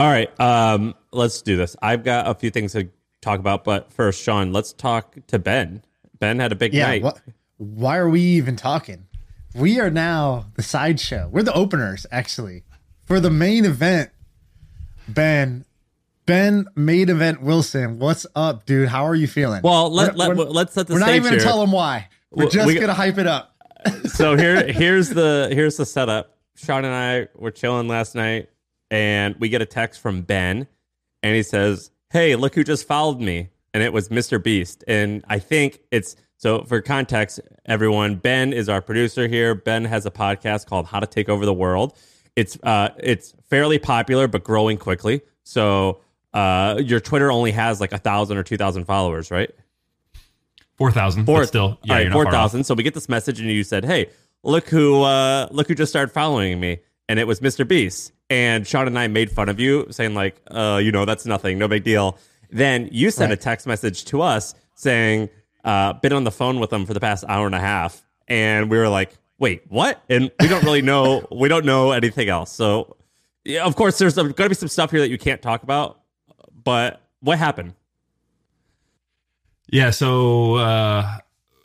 All right, um, let's do this. I've got a few things to talk about, but first, Shaan, let's talk to Ben. Ben had a big Yeah. night. What, why are we even talking? We are now the sideshow. We're the openers, actually, for the main event. Ben, Ben, main event Wilson. What's up, dude? How are you feeling? Well, let, We're- let, we're- let's set the stage. We're not even gonna tell them why. We're Well, just we- gonna hype it up. so here here's the here's the setup. Shaan and I were chilling last night, and we get a text from Ben, and he says, "Hey, look who just followed me!" And it was Mr. Beast. And I think it's so for context, everyone. Ben is our producer here. Ben has a podcast called How to Take Over the World. It's uh it's fairly popular but growing quickly. So uh your Twitter only has like a thousand or two thousand followers, right? Four thousand. Four, still, yeah, all right, you're not four thousand. So we get this message, and you said, "Hey, look who, uh, look who just started following me," and it was Mr. Beast. And Shaan and I made fun of you, saying like, "Uh, you know, that's nothing, no big deal." Then you sent a text message to us saying, uh, "Been on the phone with them for the past hour and a half," and we were like, "Wait, what?" And we don't really know. we don't know anything else. So, yeah, of course, there's going to be some stuff here that you can't talk about. But what happened? Yeah, so uh,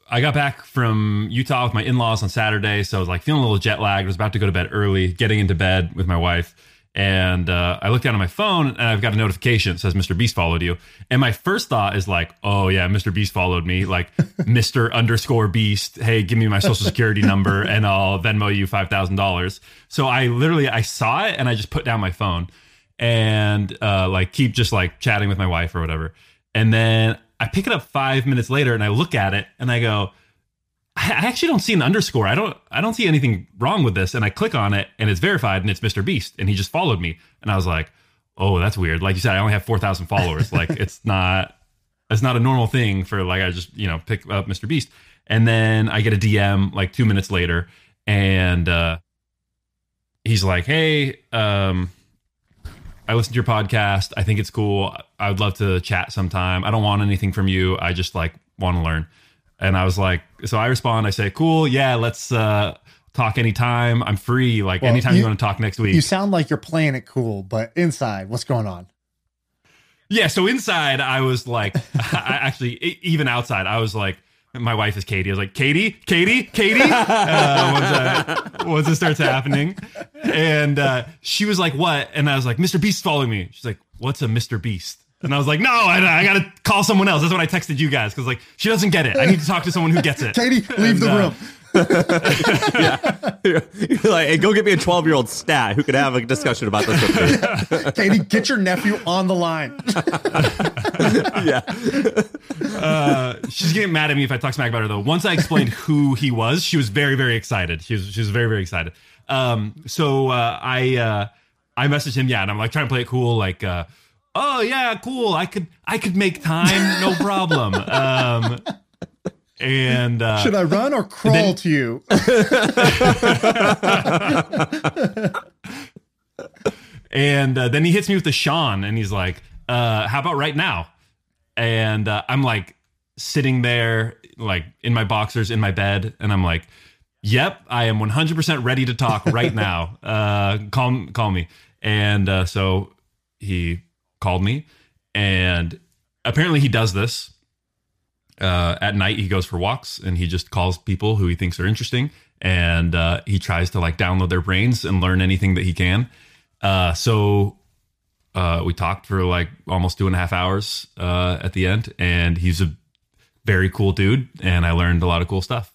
I got back from Utah with my in laws on Saturday, so I was like feeling a little jet lagged. I was about to go to bed early, getting into bed with my wife, and uh, I looked down at my phone and I've got a notification that says Mr. Beast followed you. And my first thought is like, oh yeah, Mr. Beast followed me, like Mr. underscore Beast. Hey, give me my social security number and I'll Venmo you five thousand dollars. So I literally I saw it and I just put down my phone and uh, like keep just like chatting with my wife or whatever. And then I pick it up five minutes later and I look at it and I go, I actually don't see an underscore. I don't I don't see anything wrong with this. And I click on it and it's verified and it's Mr. Beast and he just followed me. And I was like, oh, that's weird. Like you said, I only have four thousand followers. like it's not it's not a normal thing for like I just, you know, pick up Mr. Beast. And then I get a DM like two minutes later and uh he's like, Hey, um, I listened to your podcast. I think it's cool. I would love to chat sometime. I don't want anything from you. I just like want to learn. And I was like, so I respond, I say, cool. Yeah, let's uh, talk anytime. I'm free. Like Well, anytime you, you- want to talk next week. You sound like you're playing it cool, but inside, what's going on? Yeah, so inside I was like, I actually even outside I was like, my wife is Katie. I was like, Katie, Katie, Katie. Uh, once, uh, once it starts happening, and uh, she was like, "What?" And I was like, "Mr. Beast following me." She's like, "What's a Mr. Beast?" And I was like, "No, I, I gotta call someone else." That's what I texted you guys because like she doesn't get it. I need to talk to someone who gets it. Katie, leave the And, uh, room. You're like, hey, go get me a 12 year old stat who could have a discussion about this with me. Katie, get your nephew on the line. yeah. Uh, she's getting mad at me if I talk smack about her though. Once I explained who he was, she was very, very excited. She was, she was very, very excited. Um, so uh, I, uh, I messaged him, yeah, and I'm like trying to play it cool, like, uh, oh yeah, cool. I could, I could make time, no problem. Um, and uh, Should I run or crawl then- to you? And uh, then he hits me with the Shaan, and he's like, uh, "How about right now?" And uh, I'm like sitting there, like in my boxers in my bed, and I'm like, "Yep, I am 100% ready to talk right now. Uh, call call me." And uh, so he called me, and apparently he does this uh, at night. He goes for walks, and he just calls people who he thinks are interesting, and uh, he tries to like download their brains and learn anything that he can. Uh, so uh, we talked for like almost two and a half hours uh, at the end, and he's a very cool dude, and I learned a lot of cool stuff.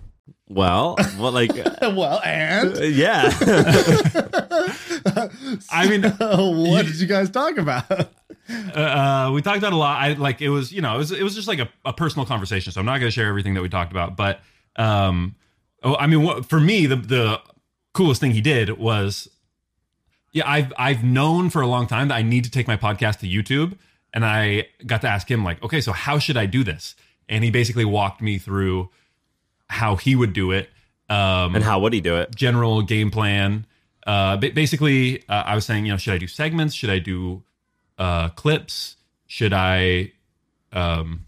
Well, well, like, well, and yeah. I mean, what did you guys talk about? uh, we talked about a lot. I like it was, you know, it was it was just like a, a personal conversation. So I'm not going to share everything that we talked about, but um, oh, I mean, what, for me, the the coolest thing he did was, yeah, I've I've known for a long time that I need to take my podcast to YouTube, and I got to ask him like, okay, so how should I do this? And he basically walked me through how he would do it. Um, And how would he do it? general game plan. Uh, basically, uh, I was saying, you know, should I do segments? Should I do uh, clips? Should I um,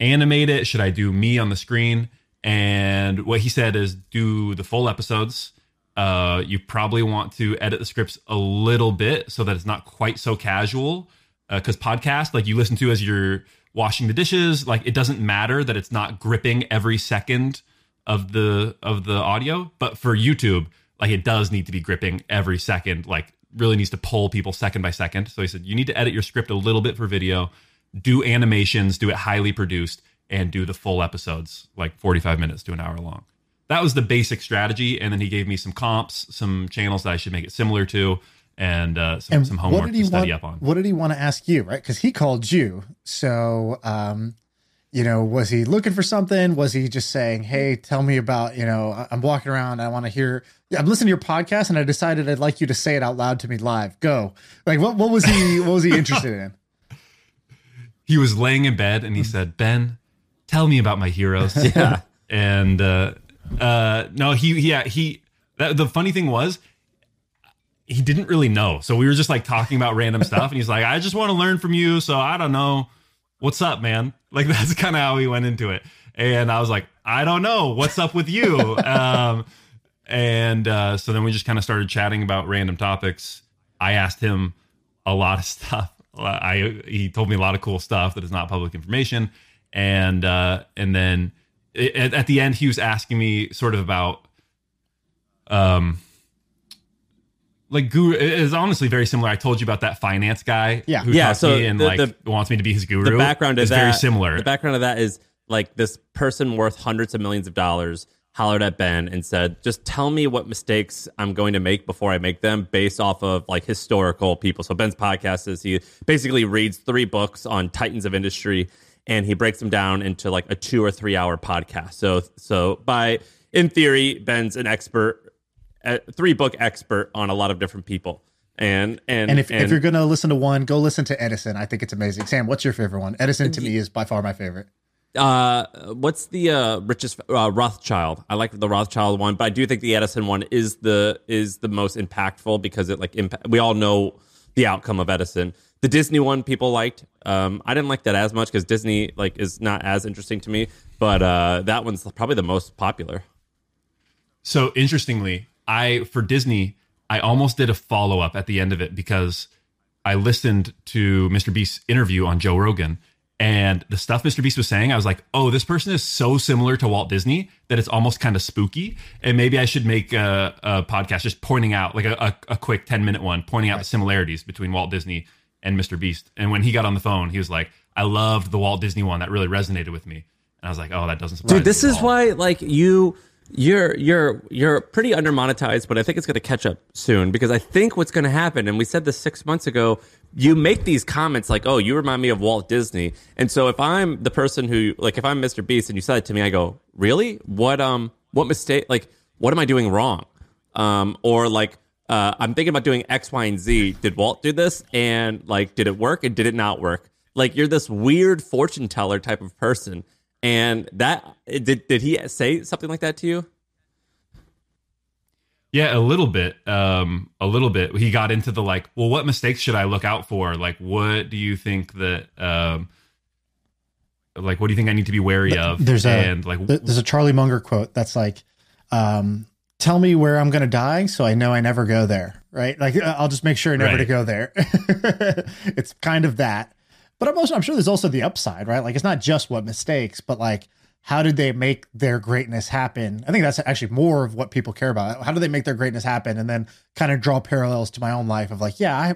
animate it? Should I do me on the screen? And what he said is do the full episodes. Uh, you probably want to edit the scripts a little bit so that it's not quite so casual. Because podcast, like you listen to as you're washing the dishes, like it doesn't matter that it's not gripping every second of the of the audio. But for YouTube, like it does need to be gripping every second. Like really needs to pull people second by second. So he said you need to edit your script a little bit for video, do animations, do it highly produced, and do the full episodes, like 45 minutes to an hour long. That was the basic strategy. And then he gave me some comps, some channels that I should make it similar to, and uh, some, And some what homework did he to study want, up on. What did he want to ask you, right? Because he called you. So, um, you know, was he looking for something? Was he just saying, "Hey, tell me about," you know, I- I'm walking around, I want to hear. I'm listening to your podcast, and I decided I'd like you to say it out loud to me live. Go. Like, what? What was he? What was he interested in? he was laying in bed and he said, "Ben, tell me about my heroes." Yeah. and uh, uh, no, he yeah he. That, the funny thing was, he didn't really know. So we were just like talking about random stuff, and he's like, "I just want to learn from you." So I don't know, what's up, man? Like that's kind of how he went into it. And I was like, "I don't know, what's up with you?" um, and uh, so then we just kind of started chatting about random topics. I asked him a lot of stuff. I he told me a lot of cool stuff that is not public information, and uh, and then at, at the end he was asking me sort of about um like guru it is honestly very similar. I told you about that finance guy, Yeah. who Yeah, talks so to me and the- like the- wants me to be his guru. the background is that very similar. The background of that is like this person worth hundreds of millions of dollars hollered at Ben and said, "Just tell me what mistakes I'm going to make before I make them, based off of like historical people." So Ben's podcast is he basically reads three books on titans of industry and he breaks them down into like a two or three hour podcast. So so by in theory, Ben's an expert, a three book expert on a lot of different people. And and And if, if you're gonna listen to one, go listen to Edison. I think it's amazing. Sam, what's your favorite one? Edison to me is by far my favorite. Uh, what's the uh, richest uh, Rothschild? I like the Rothschild one, but I do think the Edison one is the is the most impactful because it like impact. We all know the outcome of Edison. The Disney one people liked. Um, I didn't like that as much because Disney like is not as interesting to me. But uh, that one's probably the most popular. So interestingly, I for Disney, I almost did a follow up at the end of it because I listened to Mr. Beast's interview on Joe Rogan. And the stuff Mr. Beast was saying, I was like, oh, this person is so similar to Walt Disney that it's almost kind of spooky. And maybe I should make a, a podcast just pointing out, like a, a, a quick 10 minute one, pointing out the similarities between Walt Disney and Mr. Beast. And when he got on the phone, he was like, I loved the Walt Disney one. That really resonated with me. And I was like, oh, that doesn't surprise Dude, this me at is all. why like you you're you're you're pretty undermonetized, but I think it's going to catch up soon because I think what's going to happen, and we said this six months ago. You make these comments like, "Oh, you remind me of Walt Disney," and so if I'm the person who like, if I'm Mr. Beast and you said it to me, I go, "Really? What um, what mistake? Like, what am I doing wrong?" Um, or like, uh, I'm thinking about doing X, Y, and Z. Did Walt do this? And like, did it work? And did it not work? Like, you're this weird fortune teller type of person. And that did did he say something like that to you? Yeah, a little bit. Um, a little bit. He got into the like, well, what mistakes should I look out for? Like, what do you think that, um, like, what do you think I need to be wary of? There's a and like, there's a Charlie Munger quote that's like, um, "Tell me where I'm going to die, so I know I never go there." Right? Like uh, I'll just make sure never Right. to go there. it's kind of that, but I'm also I'm sure there's also the upside, right? Like it's not just what mistakes, but like how did they make their greatness happen? I think that's actually more of what people care about. How do they make their greatness happen, and then kind of draw parallels to my own life of like, yeah, I.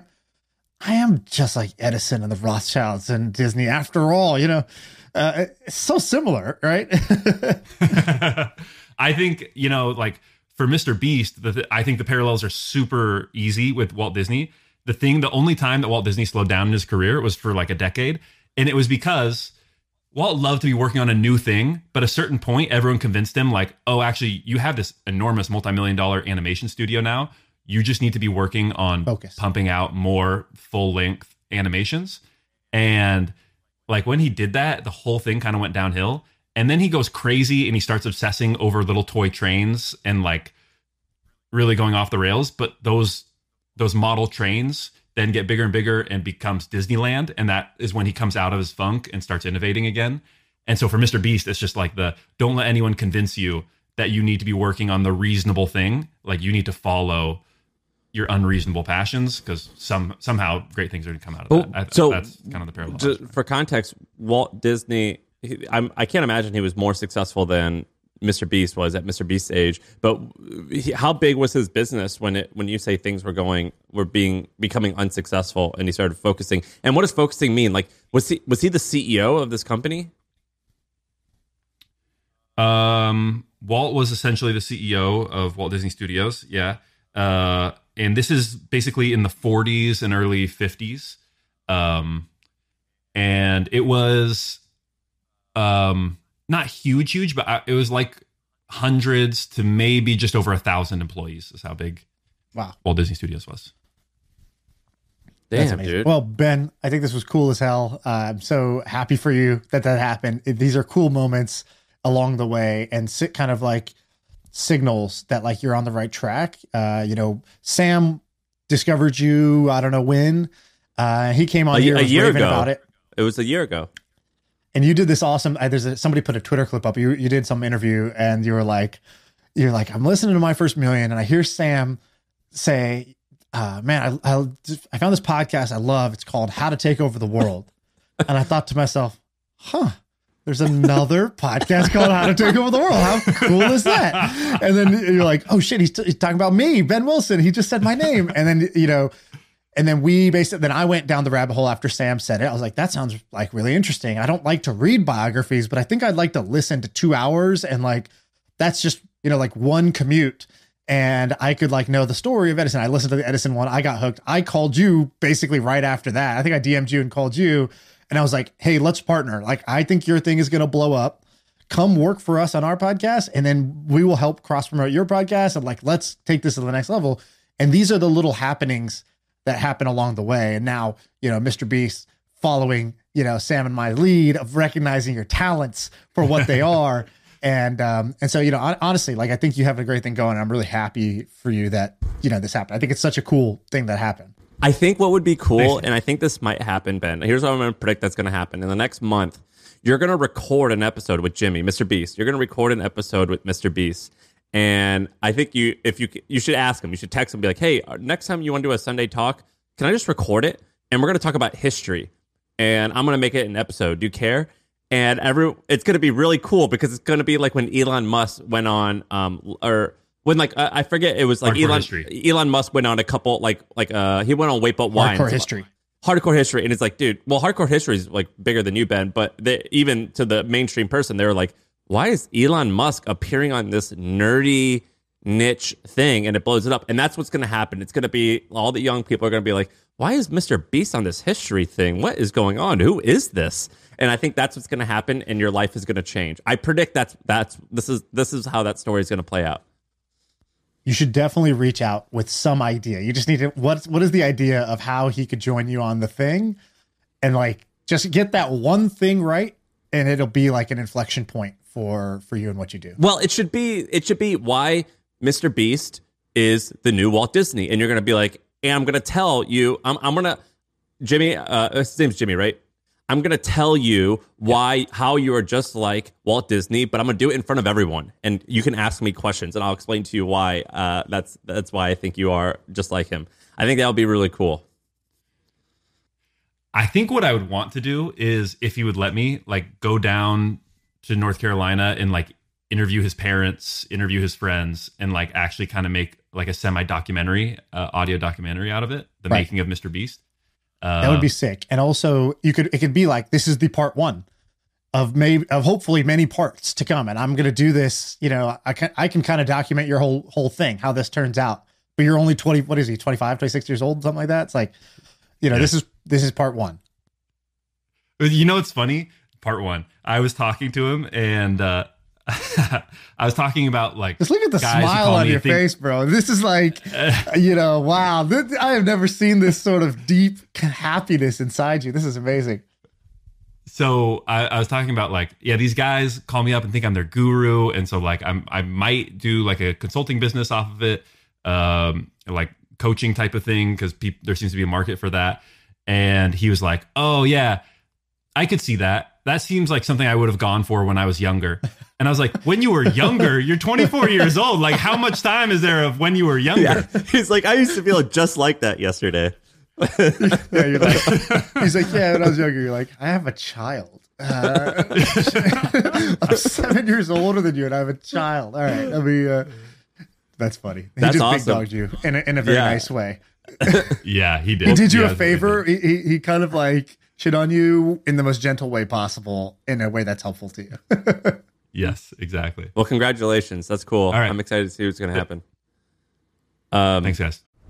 I am just like Edison and the Rothschilds and Disney. After all, you know, uh, it's so similar, right? I think you know, like for Mr. Beast, the, I think the parallels are super easy with Walt Disney. The thing, the only time that Walt Disney slowed down in his career was for like a decade, and it was because Walt loved to be working on a new thing, but at a certain point, everyone convinced him, like, oh, actually, you have this enormous multi-million dollar animation studio now. You just need to be working on Focus. pumping out more full-length animations. And like when he did that, the whole thing kind of went downhill. And then he goes crazy and he starts obsessing over little toy trains and like really going off the rails. But those those model trains then get bigger and bigger and becomes Disneyland. And that is when he comes out of his funk and starts innovating again. And so for Mr. Beast, it's just like the don't let anyone convince you that you need to be working on the reasonable thing. Like you need to follow your unreasonable passions because some somehow great things are going to come out of Oh, that. I, so that's kind of the parallel. For context, Walt Disney, he, I'm, I can't imagine he was more successful than Mr. Beast was at Mr. Beast's age. But he, how big was his business when it when you say things were going were being becoming unsuccessful and he started focusing? And what does focusing mean? Like was he was he the CEO of this company? Um, Walt was essentially the CEO of Walt Disney Studios. Yeah. Uh, and this is basically in the 40s and early 50s. Um, and it was um, not huge, huge, but I- it was like hundreds to maybe just over a thousand employees, is how big Wow. Walt Disney Studios was. That's Damn, amazing. dude. Well, Ben, I think this was cool as hell. Uh, I'm so happy for you that that happened. It- these are cool moments along the way and sit kind of like signals that like you're on the right track. Uh, you know, Sam discovered you. I don't know when. Uh, he came on A here a year ago. about it. it was a year ago. And you did this awesome uh, there's a, somebody put a twitter clip up you you did some interview and you were like you're like i'm listening to my first million and i hear sam say uh, man I, I i found this podcast i love it's called how to take over the world and i thought to myself huh there's another podcast called How to Take Over the World. How cool is that? And then you're like, oh shit, he's, t- he's talking about me, Ben Wilson. He just said my name. And then, you know, and then we basically, then I went down the rabbit hole after Sam said it. I was like, that sounds like really interesting. I don't like to read biographies, but I think I'd like to listen to two hours and like, that's just, you know, like one commute. And I could like know the story of Edison. I listened to the Edison one. I got hooked. I called you basically right after that. I think I DM'd you and called you. And I was like, hey, let's partner. Like, I think your thing is going to blow up. Come work for us on our podcast, and then we will help cross promote your podcast. And like, let's take this to the next level. And these are the little happenings that happen along the way. And now, you know, Mr. Beast following, you know, Sam and my lead of recognizing your talents for what they are. And um, and so you know, honestly, like I think you have a great thing going. I'm really happy for you that you know this happened. I think it's such a cool thing that happened. I think what would be cool, and I think this might happen, Ben. Here's what I'm going to predict that's going to happen in the next month. You're going to record an episode with Jimmy, Mr. Beast. You're going to record an episode with Mr. Beast, and I think you, if you, you should ask him. You should text him, and be like, "Hey, uh, next time you want to do a Sunday talk, can I just record it? And we're going to talk about history, and I'm going to make it an episode. Do you care?" And every, it's going to be really cool because it's going to be like when Elon Musk went on, um, or when like uh, I forget, it was like Hardcore Elon history. Elon Musk went on a couple like like uh he went on Wait But Why Hardcore history. hardcore history and it's like dude well hardcore history is like bigger than you ben but they, even to the mainstream person they were like why is elon musk appearing on this nerdy niche thing and it blows it up? And that's what's going to happen. It's going to be all the young people are going to be like why is mr beast on this history thing? What is going on? Who is this? And i think that's what's going to happen and your life is going to change. I predict that's that's this is this is how that story is going to play out. You should definitely reach out with some idea. You just need to what what is the idea of how he could join you on the thing? And like just get that one thing right and it'll be like an inflection point for for you and what you do. Well, it should be it should be why Mr. Beast is the new Walt Disney, and you're gonna be like, and I'm gonna tell you, I'm I'm gonna Jimmy, uh, his name's Jimmy, right? I'm gonna tell you why how you are just like Walt Disney, but I'm gonna do it in front of everyone, and you can ask me questions, and I'll explain to you why. Uh, that's that's why I think you are just like him. I think that would be really cool. I think what I would want to do is if he would let me, like go down to North Carolina and like interview his parents, interview his friends, and like actually kind of make like a semi documentary, uh, audio documentary out of it, the Right. making of Mr. Beast. Uh, That would be sick. And also you could it could be like this is the part 1 of maybe of hopefully many parts to come and I'm going to do this, you know, I can I can kind of document your whole whole thing, how this turns out. But you're only 20 what is he? 25, 26 years old, something like that. It's like you know, Yeah. this is this is part 1. You know, it's funny. Part one, I was talking to him, and uh, I was talking about like Just look at the smile on your think- face, bro. This is like, you know, wow. This, I have never seen this sort of deep happiness inside you. This is amazing. So I, I was talking about like, yeah, these guys call me up and think I'm their guru, and so like I'm I might do like a consulting business off of it, um, like coaching type of thing because peop- there seems to be a market for that. And he was like, "Oh yeah, I could see that. That seems like something I would have gone for when I was younger." And I was like, "When you were younger, you're 24 years old. Like, how much time is there of when you were younger?" Yeah. He's like, I used to feel just like that yesterday. Yeah, you're like, he's like, yeah. When I was younger, you're like, I have a child. Uh, I'm seven years older than you, and I have a child. All right, I mean, uh, that's funny. He That's just big dogged you in a, in a very Yeah. nice way. Yeah, he did. He did you Yeah, a favor. He, he he kind of like shit on you in the most gentle way possible, in a way that's helpful to you. Yes, exactly. Well, congratulations. That's cool. All right. I'm excited to see what's going to happen. Um, Thanks, guys.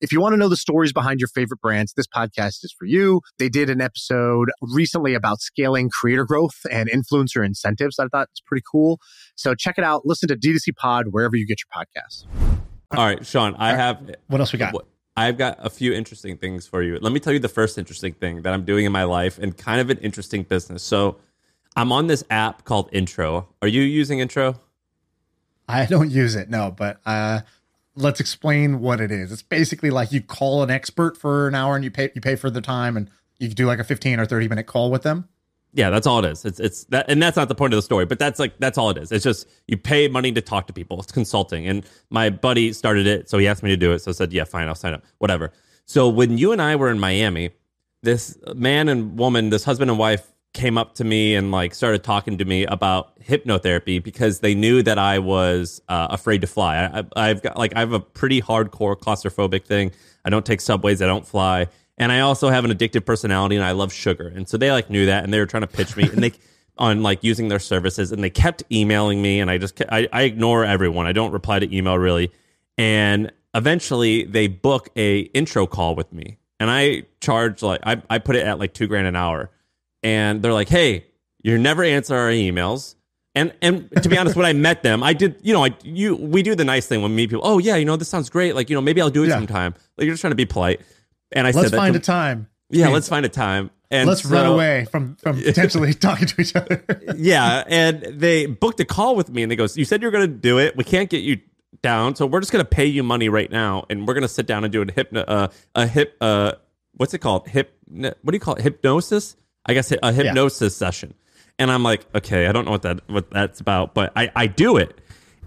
If you want to know the stories behind your favorite brands, this podcast is for you. They did an episode recently about scaling creator growth and influencer incentives. I thought it's pretty cool. So check it out. Listen to D2C Pod wherever you get your podcasts. all right, Shaan, I have What else we got? I've got a few interesting things for you. Let me tell you the first interesting thing that I'm doing in my life and kind of an interesting business. So, I'm on this app called Intro. Are you using Intro? I don't use it, no, but uh, let's explain what it is. It's basically like you call an expert for an hour and you pay you pay for the time and you do like a 15 or 30 minute call with them. Yeah, that's all it is. It's it's that, and that's not the point of the story, but that's like that's all it is. It's just you pay money to talk to people. It's consulting, and my buddy started it, so he asked me to do it. So I said, yeah, fine, I'll sign up, whatever. So when you and I were in Miami, this man and woman, this husband and wife, came up to me and like started talking to me about hypnotherapy because they knew that I was uh, afraid to fly. I, I've got like I have a pretty hardcore claustrophobic thing. I don't take subways. I don't fly. And I also have an addictive personality and I love sugar. And so they like knew that and they were trying to pitch me and they on like using their services and they kept emailing me and I just I, I ignore everyone. I don't reply to email really. And eventually they book a intro call with me. And I charge like I, I put it at like two grand an hour. And they're like, hey, you never answer our emails. And and to be honest, when I met them, I did you know I you we do the nice thing when we meet people. Oh yeah, you know this sounds great. Like you know maybe I'll do it Yeah. sometime. Like you're just trying to be polite. And I said Let's said find to- a time. yeah, let's find a time. And Let's run away from from potentially talking to each other. Yeah, and they booked a call with me, and they goes, "You said you're going to do it. We can't get you down, so we're just going to pay you money right now, and we're going to sit down and do a hypno, uh, a hip, uh, what's it called? Hip, what do you call it? Hypnosis? I guess a hypnosis session." And I'm like, okay, I don't know what that what that's about, but I I do it,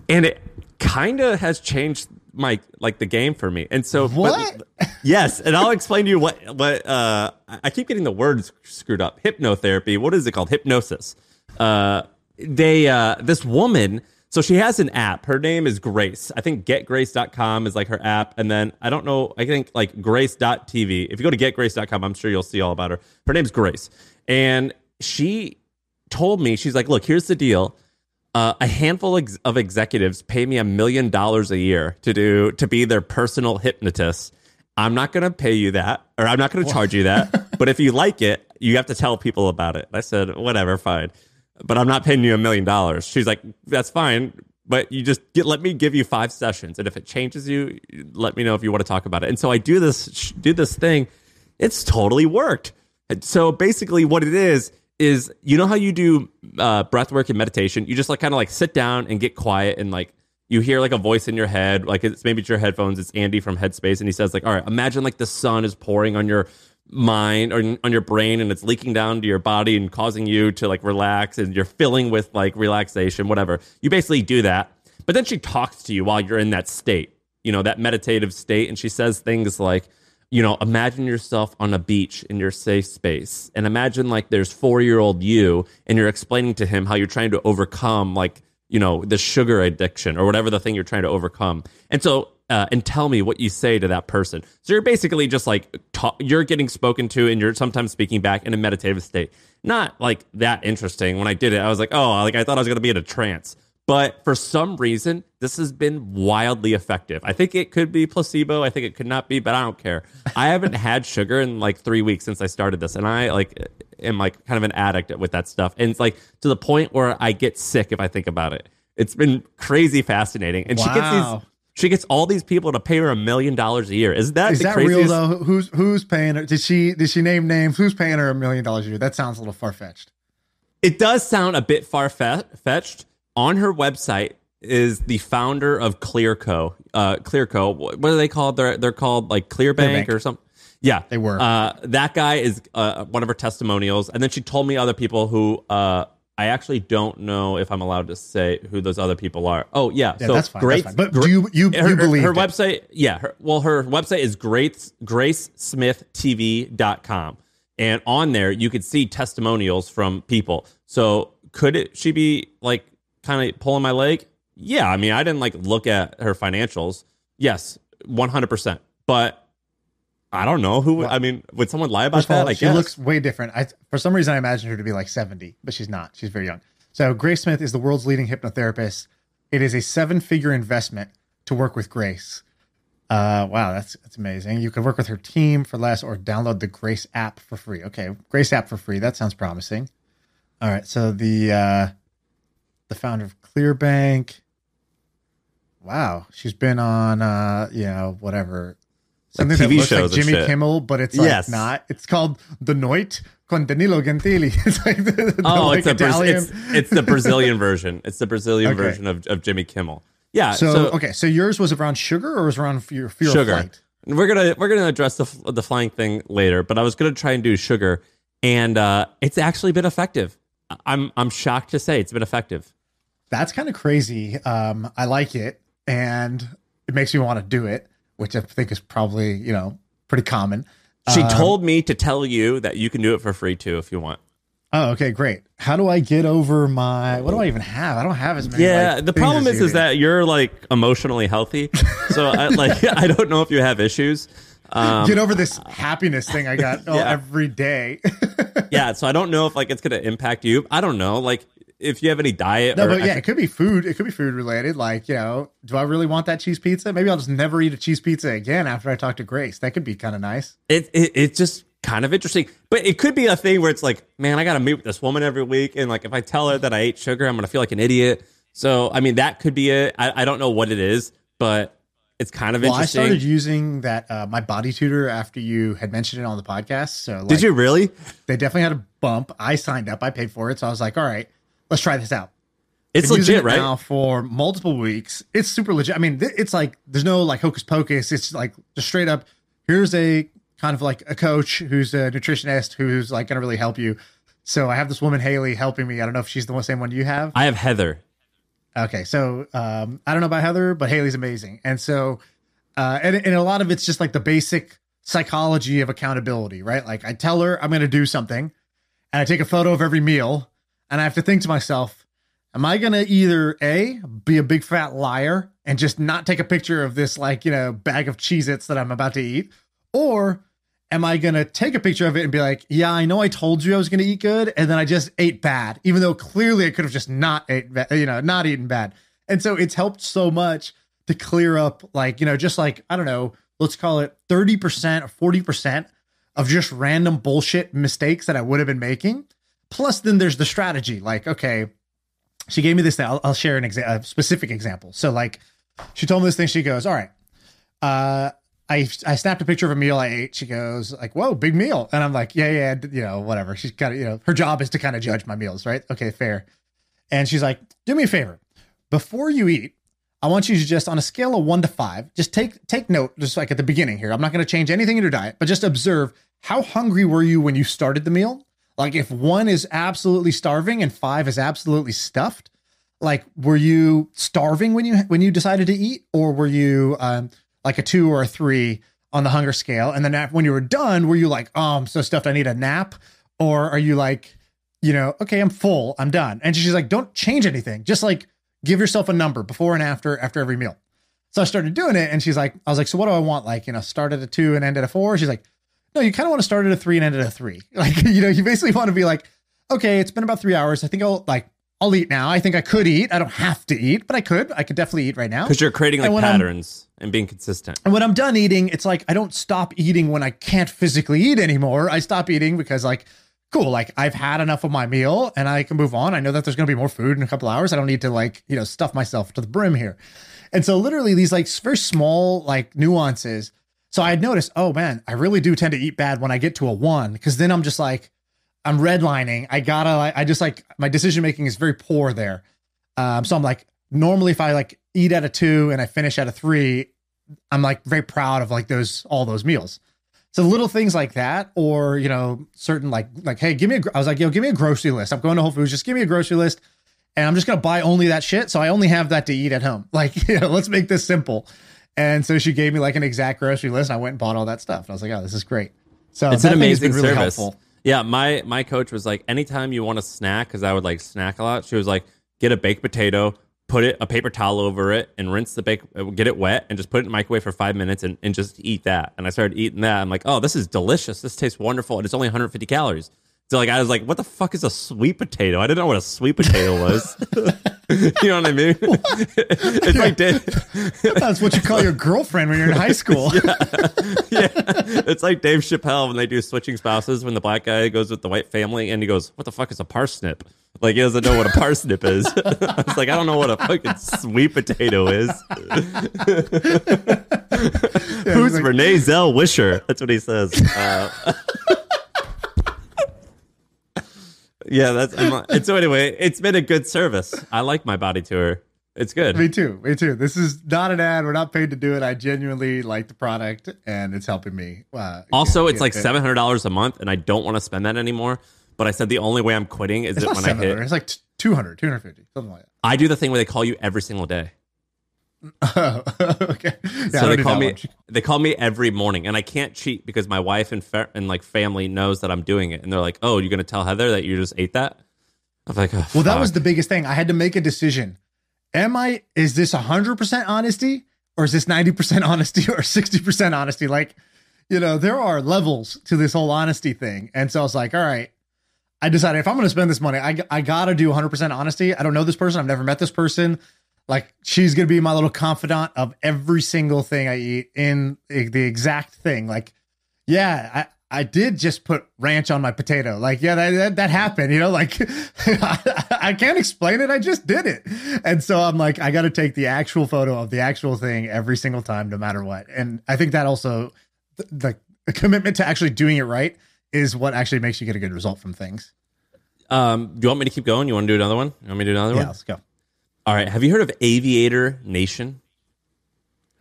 and it kind of has changed my like the game for me. And so, but- What? yes, and I'll explain to you what what uh, I keep getting the words screwed up. Hypnotherapy. What is it called? Hypnosis. Uh, they uh, this woman. So she has an app. Her name is Grace. I think getgrace.com is like her app. And then I don't know, I think like grace.tv. If you go to getgrace.com, I'm sure you'll see all about her. Her name's Grace. And she told me, she's like, look, here's the deal. Uh, a handful ex- of executives pay me a million dollars a year to do to be their personal hypnotist. I'm not going to pay you that, or I'm not going to charge you that. but if you like it, you have to tell people about it. I said, whatever, fine. But I'm not paying you a million dollars. She's like, that's fine. But you just get, let me give you five sessions, and if it changes you, let me know if you want to talk about it. And so I do this do this thing. It's totally worked. And So basically, what it is is you know how you do uh, breath work and meditation. You just like kind of like sit down and get quiet and like you hear like a voice in your head, like it's maybe it's your headphones. It's Andy from Headspace, and he says like, "All right, imagine like the sun is pouring on your mind or on your brain, and it's leaking down to your body and causing you to like relax, and you're filling with like relaxation, whatever." You basically do that, but then she talks to you while you're in that state, you know, that meditative state, and she says things like you know, imagine yourself on a beach in your safe space and imagine like there's four year old you and you're explaining to him how you're trying to overcome like, you know, the sugar addiction or whatever the thing you're trying to overcome. And so, uh, and tell me what you say to that person. So you're basically just like, you're getting spoken to and you're sometimes speaking back in a meditative state. Not like that interesting. When I did it, I was like, oh, like I thought I was going to be in a trance. But for some reason, this has been wildly effective. I think it could be placebo. I think it could not be, but I don't care. I haven't had sugar in like three weeks since I started this, and I like am like kind of an addict with that stuff. And it's like to the point where I get sick if I think about it. It's been crazy fascinating, and she gets these. She gets all these people to pay her a million dollars a year. Is that Is that craziest? real though? Who's who's paying her? Did she did she name names? Who's paying her a million dollars a year? That sounds a little far fetched. It does sound a bit far fetched. On her website is the founder of Clearco. Uh, Clearco. What what are they called? They're they're called like Clearbanc Clearbanc. or something. Yeah, They were. Uh, that guy is uh, one of her testimonials, and then she told me other people who uh, I actually don't know if I'm allowed to say who those other people are. Oh yeah, Yeah, so that's fine. great. that's fine. But do you you, her, you believe her it? website yeah her, well her website is grace gracesmithtv.com and on there you could see testimonials from people so could it she be like kind of pulling my leg yeah i mean i didn't like look at her financials yes 100% but i don't know who i mean would someone lie about First of all, that i she guess looks way different. I, for some reason, I imagined her to be like 70, but she's not. She's very young. So, Grace Smith is the world's leading hypnotherapist. It is a seven figure investment to work with Grace. Uh, wow, that's that's amazing. You can work with her team for less or download the Grace app for free. Okay, Grace app for free. That sounds promising. All right, so the uh, the founder of Clearbanc. Wow, she's been on uh, you know, whatever something that TV looks like Jimmy. Kimmel, but it's like Yes. not. It's called The Noite com Danilo Gentili. It's like the, the, Oh, like it's, Italian. it's it's the Brazilian version. It's the Brazilian Okay. version of, of Jimmy Kimmel. Yeah. so, okay, so yours was around sugar or was around fear, fear sugar. of flight? We're gonna we're gonna address the the flying thing later, but I was gonna try and do sugar, and uh, it's actually been effective. I'm I'm shocked to say it's been effective. That's kind of crazy. Um, I like it, and it makes me want to do it, which I think is probably you know pretty common. She Um, told me to tell you that you can do it for free too if you want. Oh, okay, great. How do I get over my? What do I even have? I don't have as many. Yeah, like, the problem is is do. that you're like emotionally healthy, so I, like I don't know if you have issues. Um, get over this happiness thing I got oh, Yeah. every day. yeah, so I don't know if like it's gonna impact you. I don't know, like if you have any diet. No, or but yeah, it could be food. It could be food related. Like, you know, do I really want that cheese pizza? Maybe I'll just never eat a cheese pizza again after I talk to Grace. That could be kind of nice. it, it it's just kind of interesting. But it could be a thing where it's like, man, I got to meet with this woman every week, and like if I tell her that I ate sugar, I'm gonna feel like an idiot. So I mean, that could be it. I, I don't know what it is, but it's kind of Well, I started using that uh, my body tutor after you had mentioned it on the podcast. So like, Did you really? They definitely had a bump. I signed up. I paid for it. So I was like, all right, let's try this out. It's Been legit, it right? Now for multiple weeks. It's super legit. I mean, th- it's like there's no like hocus pocus. It's like just straight up. Here's a kind of like a coach who's a nutritionist who's like going to really help you. So I have this woman Haley helping me. I don't know if she's the same one you have. I have Heather. Okay, so um, I don't know about Heather, but Haley's amazing, and so uh, and, and a lot of it's just like the basic psychology of accountability, right? Like I tell her I'm going to do something, and I take a photo of every meal, and I have to think to myself, am I going to either a be a big fat liar and just not take a picture of this like you know bag of Cheez-Its that I'm about to eat, or am I going to take a picture of it and be like, yeah, I know I told you I was going to eat good, and then I just ate bad, even though clearly I could have just not ate, you know, not eaten bad. And so it's helped so much to clear up, like, you know, just like, I don't know, let's call it 30% or 40% of just random bullshit mistakes that I would have been making. Plus, then there's the strategy. Like, okay, she gave me this thing. I'll, I'll share an exa- a specific example. So, like, she told me this thing. She goes, All right, uh, I I snapped a picture of a meal I ate. She goes like, "Whoa, big meal," and I'm like, "Yeah, yeah, you know, whatever." She's kind of, you know, her job is to kind of judge my meals, right? Okay, fair. And she's like, "Do me a favor, before you eat, I want you to just on a scale of one to five, just take take note, just like at the beginning here. I'm not going to change anything in your diet, but just observe how hungry were you when you started the meal. Like if one is absolutely starving and five is absolutely stuffed, like were you starving when you when you decided to eat or were you um like a two or a three on the hunger scale and then when you were done were you like oh i'm so stuffed i need a nap or are you like you know okay i'm full i'm done and she's like don't change anything just like give yourself a number before and after after every meal. So I started doing it, and she's like, I was like, so what do I want? Like, you know, start at a two and end at a four. She's like, no, you kind of want to start at a three and end at a three. Like, you know, you basically want to be like, okay, it's been about three hours. I think I'll like I'll eat now. I think I could eat. I don't have to eat, but I could. I could definitely eat right now. Because you're creating like when I'm- patterns and being consistent. And when I'm done eating, it's like I don't stop eating when I can't physically eat anymore. I stop eating because like cool, like I've had enough of my meal and I can move on. I know that there's going to be more food in a couple hours. I don't need to like, you know, stuff myself to the brim here. And so literally these like very small like nuances. So I had noticed, oh man, I really do tend to eat bad when I get to a 1 cuz then I'm just like I'm redlining. I gotta, I just like my decision making is very poor there. Um, so I'm like, normally if I like eat at a two and I finish at a three, I'm like very proud of like those all those meals. So little things like that, or you know, certain like like, hey, give me a. I was like, yo, give me a grocery list. I'm going to Whole Foods. Just give me a grocery list, and I'm just gonna buy only that shit. So I only have that to eat at home. Like, you know, let's make this simple. And so she gave me like an exact grocery list. And I went and bought all that stuff. And I was like, oh, this is great. So It's an amazing really service. helpful. Yeah, my my coach was like, anytime you want a snack, because I would like snack a lot. She was like, get a baked potato, put it a paper towel over it, and rinse the bake, uh, get it wet, and just put it in the microwave for five minutes, and, and just eat that. And I started eating that. I'm like, oh, this is delicious. This tastes wonderful, and it's only 150 calories. So like, I was like, what the fuck is a sweet potato? I didn't know what a sweet potato was. you know what I mean? it's like Dave, That's what you call your girlfriend when you're in high school. yeah, it's like Dave Chappelle when they do switching spouses when the black guy goes with the white family and he goes, "What the fuck is a parsnip?" Like he doesn't know what a parsnip is. I was like, I don't know what a fucking sweet potato is. Who's like- Renee Zellweger? That's what he says. Uh, yeah, that's. I'm, and so anyway, it's been a good service. I like my body tour. It's good. Me too. Me too. This is not an ad. We're not paid to do it. I genuinely like the product, and it's helping me. Uh, Also, it's like seven hundred dollars a month, and I don't want to spend that anymore. But I said the only way I'm quitting is It's that when I hit. It's like t- 200, 250, something like that. I do the thing where they call you every single day. okay. Yeah, so they call me. one. They call me every morning, and I can't cheat because my wife and fa- and like family knows that I'm doing it, and they're like, "Oh, you're gonna tell Heather that you just ate that?" I'm like, oh, Well, that was the biggest thing. I had to make a decision. Am I, is this 100% honesty or is this 90% honesty or 60% honesty? Like, you know, there are levels to this whole honesty thing. And so I was like, all right, I decided if I'm going to spend this money, I, I got to do 100% honesty. I don't know this person. I've never met this person. Like, she's going to be my little confidant of every single thing I eat in the exact thing. Like, yeah, I, I did just put ranch on my potato. Like, yeah, that, that, that happened, you know, like I, I can't explain it. I just did it. And so I'm like, I got to take the actual photo of the actual thing every single time, no matter what. And I think that also, the, the commitment to actually doing it right is what actually makes you get a good result from things. Um, do you want me to keep going? You want to do another one? You want me to do another Yeah, one? let's go. All right. Have you heard of Aviator Nation?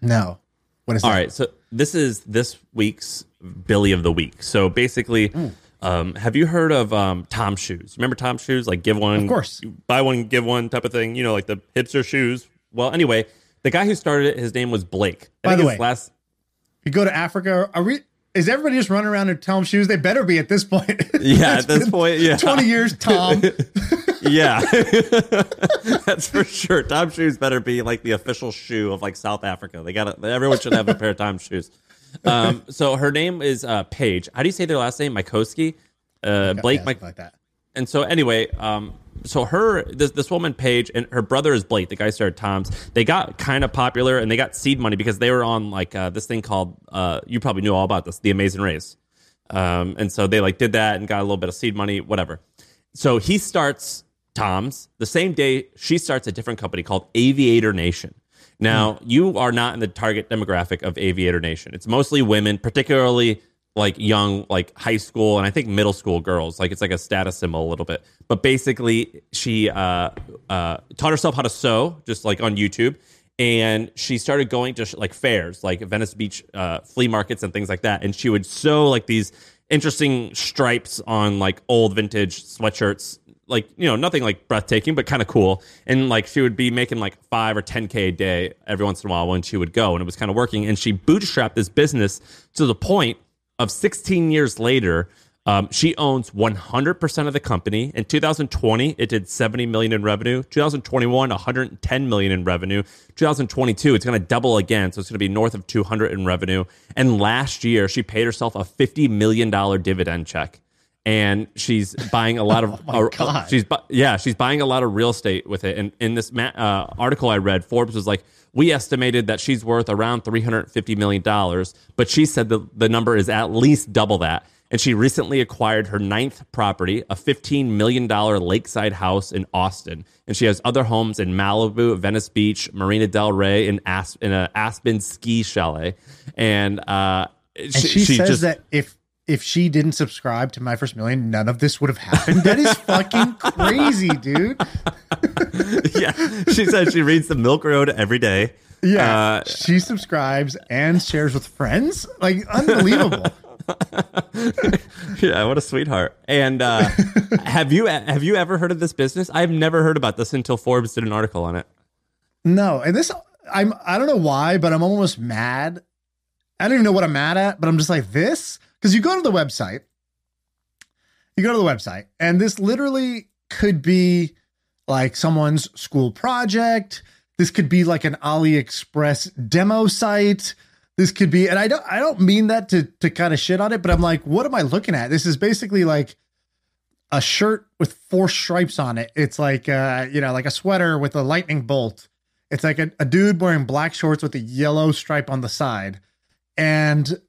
No. What is All that? right, so this is this week's Billy of the Week. So basically, um, have you heard of um, Tom Shoes? Remember Tom Shoes? Like give one, Of course. buy one, give one type of thing. You know, like the hipster shoes. Well, anyway, the guy who started it, his name was Blake. I By the way- last You go to Africa. Are we? Is everybody just running around in Tom shoes? They better be at this point. Yeah, at this point, yeah. Twenty years, Tom. yeah, that's for sure. Tom shoes better be like the official shoe of like South Africa. They got everyone should have a pair of Tom shoes. Um, so her name is uh, Paige. How do you say their last name? Mycoskie. Uh, Blake. Yeah, Mike. like that. and so anyway, um, so her this this woman Paige and her brother is Blake, the guy who started Tom's. They got kind of popular and they got seed money because they were on like uh, this thing called uh, you probably knew all about this, the Amazing Race. Um, and so they like did that and got a little bit of seed money, whatever. So he starts Tom's the same day she starts a different company called Aviator Nation. Now, you are not in the target demographic of Aviator Nation. It's mostly women, particularly like young, like high school and I think middle school girls. Like it's like a status symbol a little bit. But basically, she uh, uh, taught herself how to sew just like on YouTube. And she started going to sh- like fairs, like Venice Beach uh, flea markets and things like that. And she would sew like these interesting stripes on like old vintage sweatshirts like you know nothing like breathtaking but kind of cool and like she would be making like 5 or 10k a day every once in a while when she would go and it was kind of working and she bootstrapped this business to the point of 16 years later Um, she owns 100% of the company. In 2020, it did 70 million in revenue. 2021, 110 million in revenue. 2022, it's going to double again, so it's going to be north of 200 in revenue. And last year, she paid herself a 50 million dollar dividend check. And she's buying a lot of, Oh my uh, God. she's bu- yeah, she's buying a lot of real estate with it. And in this ma- uh, article I read, Forbes was like, we estimated that she's worth around 350 million dollars, but she said the the number is at least double that. And she recently acquired her ninth property, a $15 million lakeside house in Austin. And she has other homes in Malibu, Venice Beach, Marina Del Rey, and As- in a Aspen ski chalet. And, uh, And she, says that if if she didn't subscribe to my first million, none of this would have happened. That is fucking crazy, dude. yeah, she said she reads the Milk Road every day. Yeah, Uh, she subscribes and shares with friends. Like unbelievable. yeah, what a sweetheart. And uh, have you have you ever heard of this business? I've never heard about this until Forbes did an article on it. No, and this I'm I don't know why, but I'm almost mad. I don't even know what I'm mad at, but I'm just like this because you go to the website, you go to the website, and this literally could be like someone's school project. This could be like an AliExpress demo site. This could be, and I don't I don't mean that to to kind of shit on it, but I'm like, what am I looking at? This is basically like a shirt with four stripes on it. It's like uh, you know, like a sweater with a lightning bolt. It's like a, a dude wearing black shorts with a yellow stripe on the side. And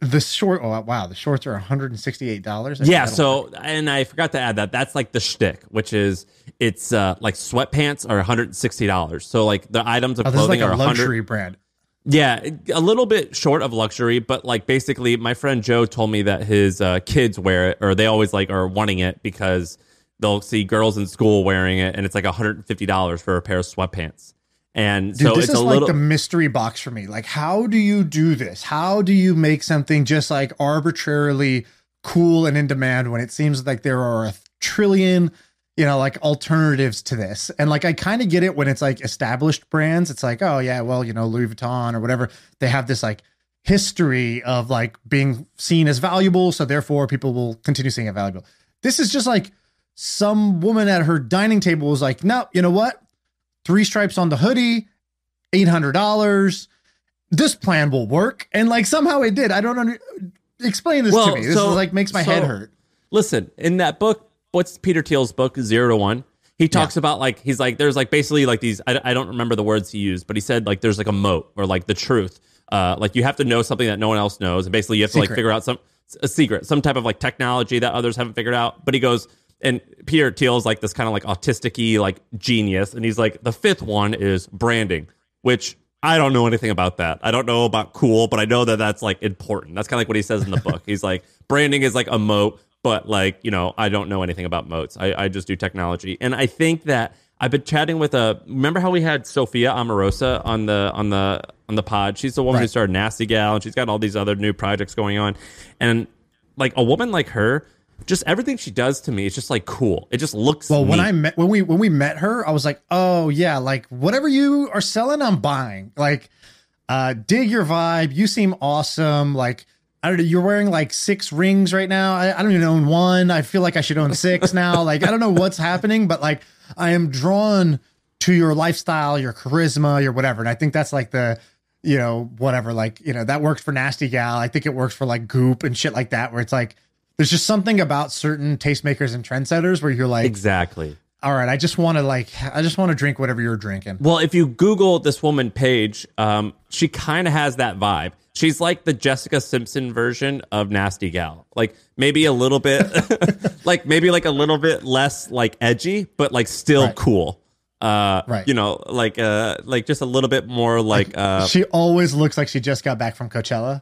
the short oh wow, the shorts are $168. Yeah, so and I forgot to add that that's like the shtick, which is it's uh, like sweatpants are one hundred and sixty dollars. So like the items of oh, clothing like a are hundred. luxury brand. Yeah, a little bit short of luxury, but like basically, my friend Joe told me that his uh, kids wear it, or they always like are wanting it because they'll see girls in school wearing it, and it's like one hundred and fifty dollars for a pair of sweatpants. And Dude, so this it's is a like little the mystery box for me. Like, how do you do this? How do you make something just like arbitrarily cool and in demand when it seems like there are a trillion, you know, like alternatives to this? And like, I kind of get it when it's like established brands. It's like, oh, yeah, well, you know, Louis Vuitton or whatever, they have this like history of like being seen as valuable. So therefore, people will continue seeing it valuable. This is just like some woman at her dining table was like, no, you know what? Three stripes on the hoodie, eight hundred dollars. This plan will work, and like somehow it did. I don't under, explain this Well, to me. This so- is like makes my so- head hurt. Listen, in that book, what's Peter Thiel's book, Zero to One? He talks about like he's like there's like basically like these I, I don't remember the words he used, but he said like there's like a moat or like the truth. Uh, like you have to know something that no one else knows, and basically you have to like figure out some a secret, some type of like technology that others haven't figured out. But he goes, and Peter is like this kind of like autistic like genius, and he's like the fifth one is branding, which I don't know anything about that. I don't know about cool, but I know that that's like important. That's kind of like what he says in the book. He's like, branding is like a moat, but like, you know, I don't know anything about moats. I, I just do technology. And I think that I've been chatting with a remember how we had Sophia Amoruso on the on the on the pod? She's the woman who started Nasty Gal and she's got all these other new projects going on. And like a woman like her, just everything she does to me is just like cool. It just looks Well, when. I met when we when we met her, I was like, oh yeah, like whatever you are selling, I'm buying. Like, uh, dig your vibe. You seem awesome. Like. I don't know. You're wearing like six rings right now. I, I don't even own one. I feel like I should own six now. Like I don't know what's happening, but like I am drawn to your lifestyle, your charisma, your whatever. And I think that's like the, you know, whatever. Like you know that works for Nasty Gal. I think it works for like Goop and shit like that, where it's like there's just something about certain tastemakers and trendsetters where you're like, exactly. all right, I just want to like, I just want to drink whatever you're drinking. Well, if you Google this woman Paige, um, she kind of has that vibe. She's like the Jessica Simpson version of Nasty Gal. Like maybe a little bit, like maybe like a little bit less like edgy, but like still Right. cool. Uh, Right. You know, like uh, like just a little bit more like uh, she always looks like she just got back from Coachella.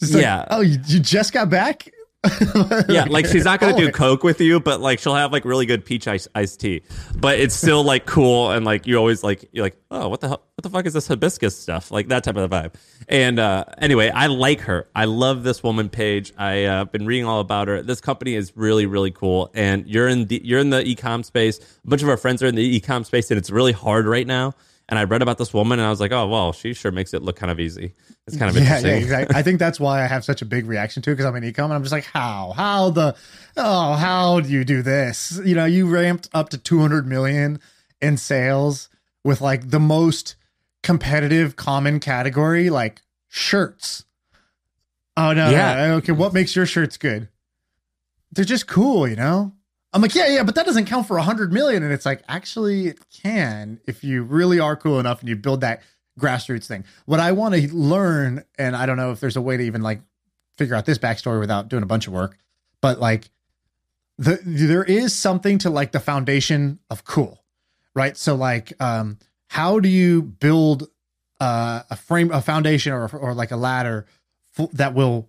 Like, Yeah. Oh, you, you just got back? yeah, like she's not gonna do coke with you, but like she'll have like really good peach ice iced tea. But it's still like cool and like you always like you're like, oh, what the hell, what the fuck is this hibiscus stuff? Like that type of the vibe. And uh anyway, I like her. I love this woman Paige. I uh been reading all about her. This company is really, really cool. And you're in the you're in the ecom space. A bunch of our friends are in the ecom space and it's really hard right now. And I read about this woman, and I was like, oh well, she sure makes it look kind of easy. It's kind of yeah, interesting. yeah, exactly. I think that's why I have such a big reaction to it because I'm an ecom and I'm just like, how, how the, oh, how do you do this? You know, you ramped up to 200 million in sales with like the most competitive common category, like shirts. Oh no, Yeah. no, okay. What makes your shirts good? They're just cool, you know. I'm like, yeah, yeah, but that doesn't count for a hundred million. And it's like, actually, it can if you really are cool enough and you build that grassroots thing. What I want to learn, and I don't know if there's a way to even like figure out this backstory without doing a bunch of work, but like the there is something to like the foundation of cool, right? So like, um, how do you build uh, a frame, a foundation, or or like a ladder f- that will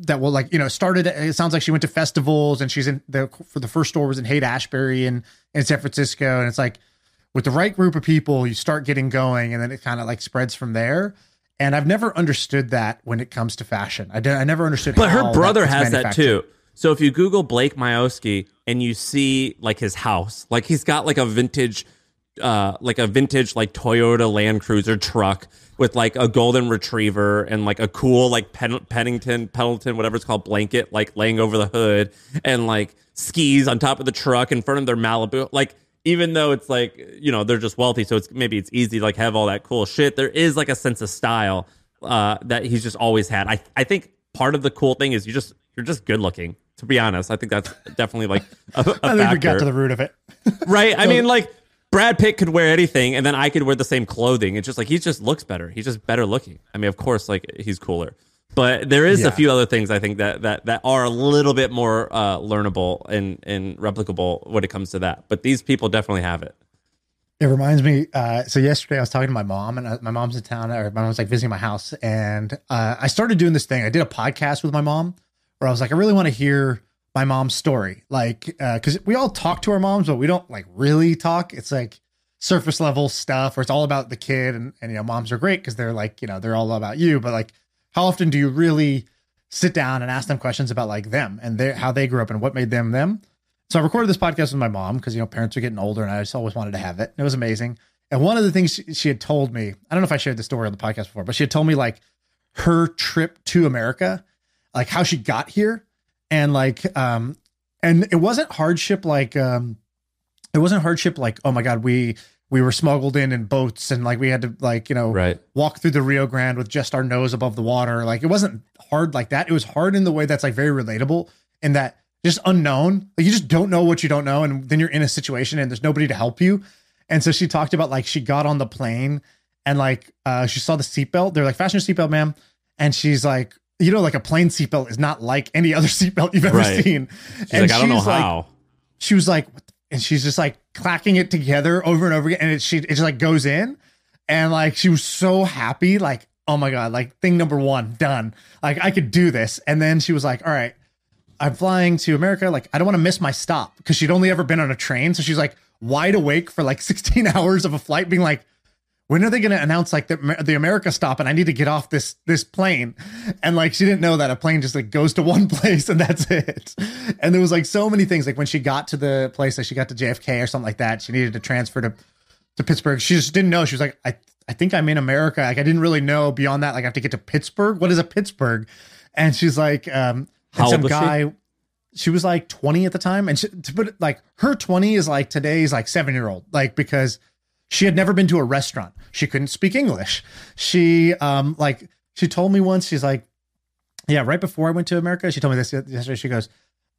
that will like you know started it sounds like she went to festivals and she's in the for the first store was in Haight Ashbury in in San Francisco. And it's like with the right group of people you start getting going and then it kind of like spreads from there. And I've never understood that when it comes to fashion. I, did, I never understood But her brother that's has that too. So if you Google Blake Mycoskie and you see like his house, like he's got like a vintage, uh, like a vintage like Toyota Land Cruiser truck with like a golden retriever and like a cool like Pen- Pennington, Pendleton, whatever it's called, blanket like laying over the hood and like skis on top of the truck in front of their Malibu. Like even though it's like you know they're just wealthy, so it's maybe it's easy to like have all that cool shit. There is like a sense of style uh, that he's just always had. I I think part of the cool thing is you just you're just good looking. To be honest, I think that's definitely like a, a I think we got to the root of it right? I mean, like Brad Pitt could wear anything, and then I could wear the same clothing. It's just like he just looks better. He's just better looking. I mean, of course, like he's cooler. But there is Yeah. a few other things I think that that that are a little bit more uh, learnable and and replicable when it comes to that. But these people definitely have it. It reminds me. Uh, so yesterday I was talking to my mom, and uh, my mom's in town, or my mom's like visiting my house, and uh, I started doing this thing. I did a podcast with my mom, where I was like, I really want to hear my mom's story, like, uh, because we all talk to our moms, but we don't like really talk. It's like surface level stuff, where it's all about the kid, and and you know, moms are great because they're like, you know, they're all about you, but like, how often do you really sit down and ask them questions about like them and their how they grew up and what made them them? So I recorded this podcast with my mom because you know parents are getting older, and I just always wanted to have it. It was amazing. And one of the things she, she had told me, I don't know if I shared the story on the podcast before, but she had told me like her trip to America, like how she got here, and like um, and it wasn't hardship like um, it wasn't hardship like oh my god we we were smuggled in in boats and like we had to like you know Right. walk through the Rio Grande with just our nose above the water. Like it wasn't hard like that. It was hard in the way that's like very relatable in that just unknown. Like you just don't know what you don't know. And then you're in a situation and there's nobody to help you. And so she talked about like she got on the plane and like uh she saw the seatbelt. They're like, fasten your seatbelt, ma'am. And she's like, you know, like a plane seatbelt is not like any other seatbelt you've ever Right. seen. She's and like, I don't know she's like, how. she was like, and she's just like clacking it together over and over again, and it she it just like goes in, and like she was so happy, like oh my god, like thing number one done, like I could do this, and then she was like, all right, I'm flying to America, like I don't want to miss my stop because she'd only ever been on a train, so she's like wide awake for like 16 hours of a flight, being like. When are they going to announce like the the America stop and I need to get off this this plane? And like she didn't know that a plane just like goes to one place and that's it. And there was like so many things like when she got to the place like she got to JFK or something like that, she needed to transfer to to Pittsburgh. She just didn't know. She was like, I I think I'm in America. Like I didn't really know beyond that. Like I have to get to Pittsburgh. What is a Pittsburgh? And she's like, um, How some was she? guy. She was like 20 at the time, and she, to put it like her 20 is like today's like seven year old, like because she had never been to a restaurant. She couldn't speak English. She um like she told me once she's like yeah, right before I went to America, she told me this yesterday. She goes,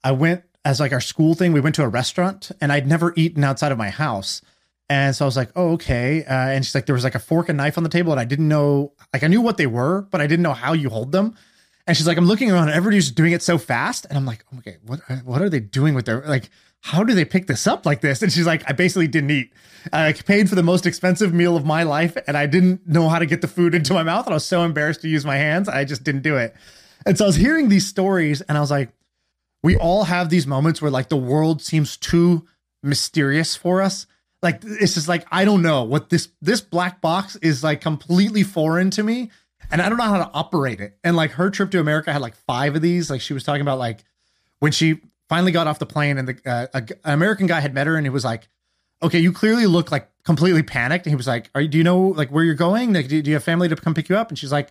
I went as like our school thing, we went to a restaurant and I'd never eaten outside of my house. And so I was like, oh, okay. Uh, and she's like, there was like a fork and knife on the table and I didn't know, like I knew what they were, but I didn't know how you hold them. And she's like, I'm looking around and everybody's doing it so fast. And I'm like, okay, what, what are they doing with their, like, how do they pick this up like this? And she's like, I basically didn't eat. I paid for the most expensive meal of my life and I didn't know how to get the food into my mouth. And I was so embarrassed to use my hands. I just didn't do it. And so I was hearing these stories and I was like, we all have these moments where like the world seems too mysterious for us. Like it's just like I don't know what this this black box is like completely foreign to me and I don't know how to operate it. And like her trip to America had like five of these. Like she was talking about like when she finally got off the plane and the uh, a, an American guy had met her and he was like okay, you clearly look like completely panicked. And he was like, Are you, do you know like where you're going? Like, do, do you have family to come pick you up? And she's like,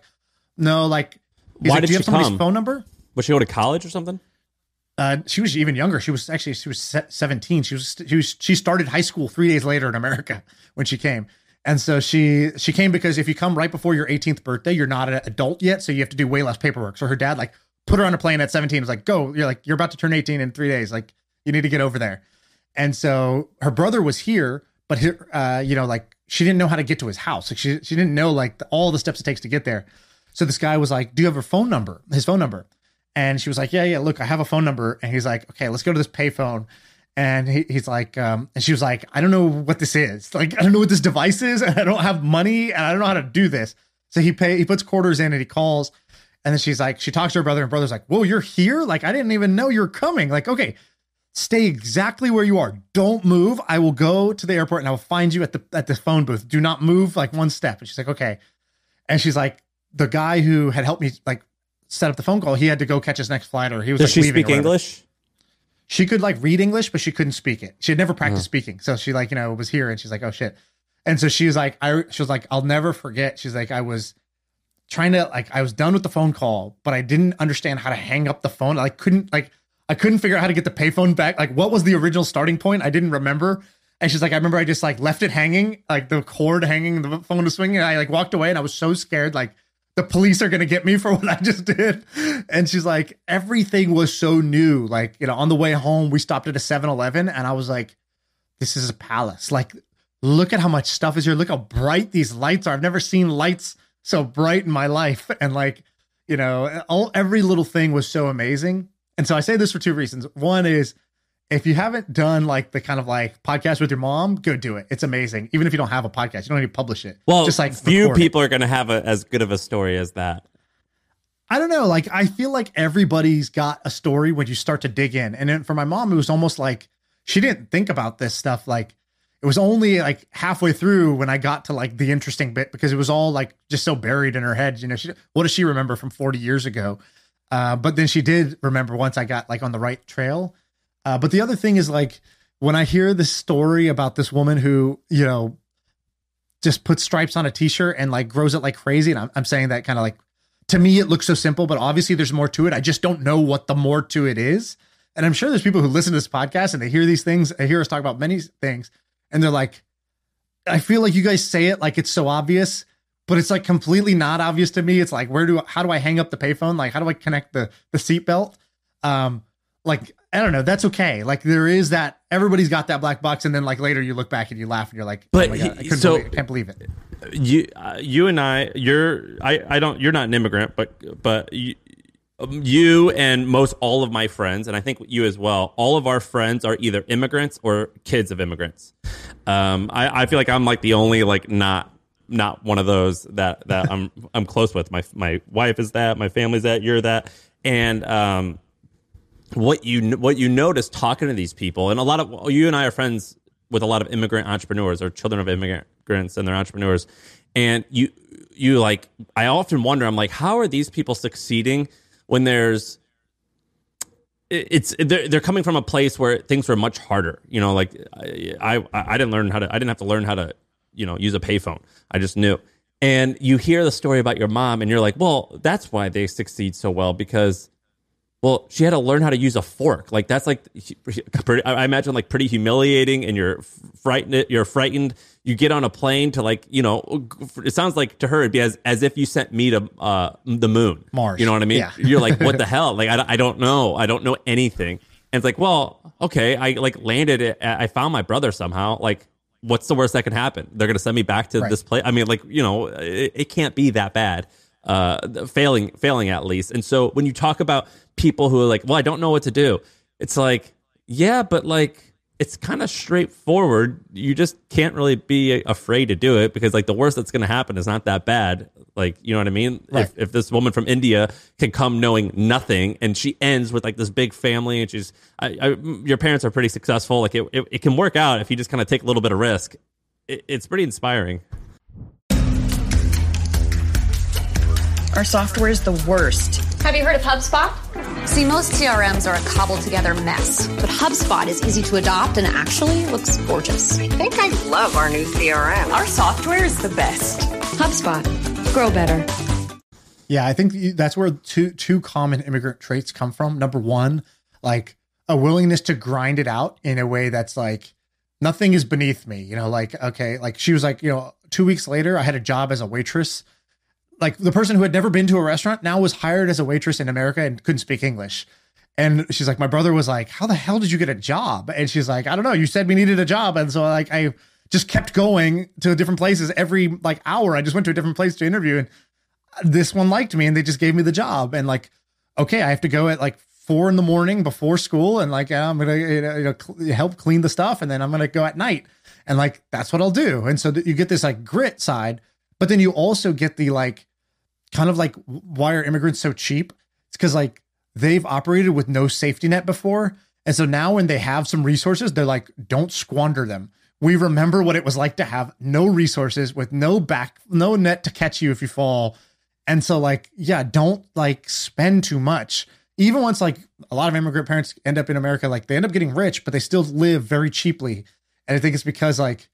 No, like, Why like, did do you she have somebody's come? phone number? Would she go to college or something? Uh, she was even younger. She was actually she was 17. She was she was she started high school three days later in America when she came, and so she she came because if you come right before your 18th birthday, you're not an adult yet, so you have to do way less paperwork. So her dad like put her on a plane at 17. Was like, go. You're like you're about to turn 18 in three days. Like you need to get over there. And so her brother was here, but her, uh, you know, like she didn't know how to get to his house. Like she she didn't know like the, all the steps it takes to get there. So this guy was like, "Do you have her phone number? His phone number?" And she was like, "Yeah, yeah. Look, I have a phone number." And he's like, "Okay, let's go to this payphone." And he, he's like, um, and she was like, "I don't know what this is. Like, I don't know what this device is, and I don't have money, and I don't know how to do this." So he pay he puts quarters in and he calls, and then she's like, she talks to her brother, and brother's like, "Whoa, you're here? Like, I didn't even know you're coming. Like, okay." Stay exactly where you are. Don't move. I will go to the airport and I will find you at the at the phone booth. Do not move like one step. And she's like, okay. And she's like, the guy who had helped me like set up the phone call, he had to go catch his next flight or he was Does like, she speak. English? She could like read English, but she couldn't speak it. She had never practiced hmm. speaking. So she like, you know, was here and she's like, oh shit. And so she was like, I she was like, I'll never forget. She's like, I was trying to like I was done with the phone call, but I didn't understand how to hang up the phone. I couldn't like I couldn't figure out how to get the payphone back. Like what was the original starting point? I didn't remember. And she's like, I remember I just like left it hanging, like the cord hanging, the phone was swinging. I like walked away and I was so scared, like the police are gonna get me for what I just did. And she's like, everything was so new. Like, you know, on the way home, we stopped at a 7-Eleven and I was like, this is a palace. Like, look at how much stuff is here. Look how bright these lights are. I've never seen lights so bright in my life. And like, you know, all every little thing was so amazing. And so I say this for two reasons. One is if you haven't done like the kind of like podcast with your mom, go do it. It's amazing. Even if you don't have a podcast, you don't need to publish it. Well, just like few record it. people are going to have a, as good of a story as that. I don't know. Like I feel like everybody's got a story when you start to dig in. And then for my mom, it was almost like she didn't think about this stuff. Like it was only like halfway through when I got to like the interesting bit because it was all like just so buried in her head. You know, she what does she remember from 40 years ago? Uh, but then she did remember once I got like on the right trail. Uh, but the other thing is like when I hear this story about this woman who, you know, just puts stripes on a t-shirt and like grows it like crazy. And I'm, I'm saying that kind of like to me it looks so simple, but obviously there's more to it. I just don't know what the more to it is. And I'm sure there's people who listen to this podcast and they hear these things, they hear us talk about many things, and they're like, I feel like you guys say it like it's so obvious, but it's like completely not obvious to me. It's like, where do how do I hang up the payphone? Like, how do I connect the the seatbelt? Um, like I don't know. That's okay. Like there is that everybody's got that black box, and then like later you look back and you laugh and you're like, But oh my god, I so- believe, I can't believe it. you uh, you and I you're I I don't you're not an immigrant but but you, you and most all of my friends and I think you as well all of our friends are either immigrants or kids of immigrants. Um I I feel like I'm like the only like not not one of those that that I'm I'm close with. My my wife is that, my family's that, you're that. And um what you what you notice talking to these people, and a lot of you and I are friends with a lot of immigrant entrepreneurs or children of immigrants and they're entrepreneurs, and you you like I often wonder I'm like how are these people succeeding when there's it's they're, they're coming from a place where things were much harder you know like I, I didn't learn how to i didn't have to learn how to you know use a payphone i just knew and you hear the story about your mom and you're like well that's why they succeed so well because well, she had to learn how to use a fork. Like that's like, I imagine like pretty humiliating, and you're frightened. You're frightened. You get on a plane to like, you know, it sounds like to her it'd be as as if you sent me to uh, the moon, Mars. You know what I mean? Yeah. You're like, what the hell? Like I, I don't know. I don't know anything. And it's like, well, okay, I like landed it. I found my brother somehow. Like, what's the worst that can happen? They're gonna send me back to Right. this place. I mean, like, you know, it, it can't be that bad. Uh, failing, failing at least. And so when you talk about people who are like, well, I don't know what to do, it's like, yeah, but like, it's kind of straightforward. You just can't really be afraid to do it because like the worst that's going to happen is not that bad. Like, you know what I mean? Right. If, if this woman from India can come knowing nothing and she ends with like this big family and she's, I, I, your parents are pretty successful. Like it, it, it can work out if you just kind of take a little bit of risk. It, it's pretty inspiring. Our software is the worst. Have you heard of HubSpot? See, most CRMs are a cobbled together mess, but HubSpot is easy to adopt and actually looks gorgeous. I think I love our new CRM. Our software is the best. HubSpot. Grow better. Yeah, I think that's where two two common immigrant traits come from. Number one, like a willingness to grind it out in a way that's like nothing is beneath me. You know, like okay, like she was like, you know, two weeks later, I had a job as a waitress. Like the person who had never been to a restaurant now was hired as a waitress in America and couldn't speak English. And she's like, my brother was like, how the hell did you get a job? And she's like, I don't know. You said we needed a job, and so like I just kept going to different places every like hour. I just went to a different place to interview and this one liked me and they just gave me the job and like okay i have to go at like four in the morning before school and like i'm gonna you know, cl- help clean the stuff and then i'm gonna go at night and like that's what i'll do and so th- you get this like grit side but then you also get the like kind of like why are immigrants so cheap it's because like they've operated with no safety net before and so now when they have some resources they're like don't squander them we remember what it was like to have no resources with no back no net to catch you if you fall and so like, yeah, don't like spend too much. Even once like a lot of immigrant parents end up in America, like they end up getting rich, but they still live very cheaply. And I think it's because like